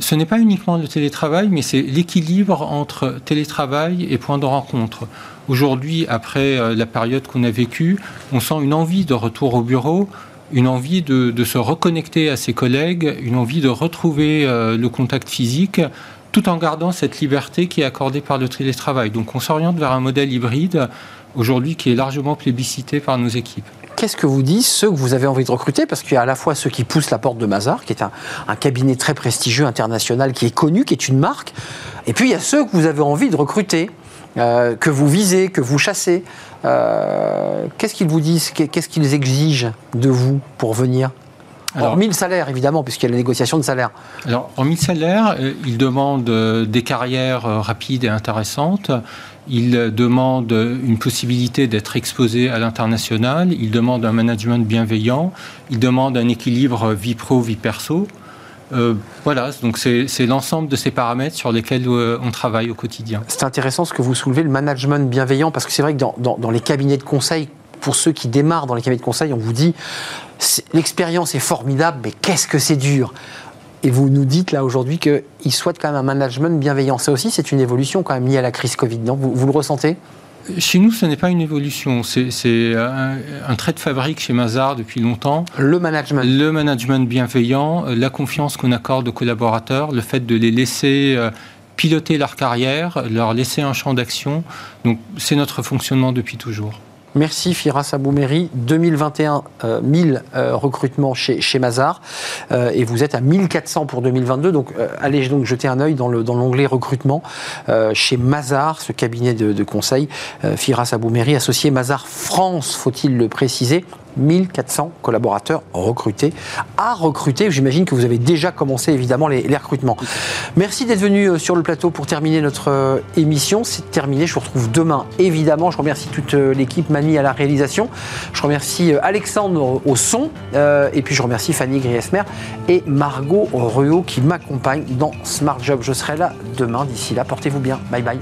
Ce n'est pas uniquement le télétravail, mais c'est l'équilibre entre télétravail et point de rencontre. Aujourd'hui, après euh, la période qu'on a vécue, on sent une envie de retour au bureau, une envie de, se reconnecter à ses collègues, une envie de retrouver euh, le contact physique, tout en gardant cette liberté qui est accordée par le télétravail. Donc on s'oriente vers un modèle hybride aujourd'hui qui est largement plébiscité par nos équipes. Qu'est-ce que vous disent ceux que vous avez envie de recruter? Parce qu'il y a à la fois ceux qui poussent la porte de Mazar, qui est un, un cabinet très prestigieux international, qui est connu, qui est une marque, et puis il y a ceux que vous avez envie de recruter, euh, que vous visez, que vous chassez. Euh, Qu'est-ce qu'ils vous disent? Qu'est-ce qu'ils exigent de vous pour venir? Alors- Hormis le salaire, évidemment, puisqu'il y a la négociation de salaire. Alors, en salaire, euh, il demande euh, des carrières euh, rapides et intéressantes. Il demande une possibilité d'être exposé à l'international. Il demande un management bienveillant. Il demande un équilibre vie pro, vie perso. Euh, voilà, donc c'est l'ensemble de ces paramètres sur lesquels euh, on travaille au quotidien. C'est intéressant ce que vous soulevez, le management bienveillant, parce que c'est vrai que dans, les cabinets de conseil, pour ceux qui démarrent dans les cabinets de conseil, on vous dit l'expérience est formidable, mais qu'est-ce que c'est dur? Et vous nous dites là aujourd'hui qu'ils souhaitent quand même un management bienveillant. Ça aussi, c'est une évolution quand même liée à la crise Covid, non? Vous, vous le ressentez? Chez nous, ce n'est pas une évolution. C'est un, un trait de fabrique chez Mazar depuis longtemps. Le management. Le management bienveillant, la confiance qu'on accorde aux collaborateurs, le fait de les laisser euh, piloter leur carrière, leur laisser un champ d'action. Donc c'est notre fonctionnement depuis toujours. Merci Firas Aboumeri. 2021, euh, 1000 euh, recrutements chez, Mazar euh, et vous êtes à 1400 pour 2022. Donc euh, allez donc jeter un œil dans le dans l'onglet recrutement euh, chez Mazar, ce cabinet de, conseil. Firas Aboumeri, associé Mazar France, faut-il le préciser. 1400 collaborateurs recrutés à recruter. J'imagine que vous avez déjà commencé évidemment les, recrutements. Merci d'être venu euh, sur le plateau pour terminer notre euh, émission. C'est terminé. Je vous retrouve demain évidemment. Je remercie toute euh, l'équipe Mani à la réalisation. Je remercie Alexandre au- son et puis je remercie Fanny Griesmer et Margot Ruot qui m'accompagnent dans Smart Job. Je serai là demain. D'ici là, portez-vous bien. Bye bye.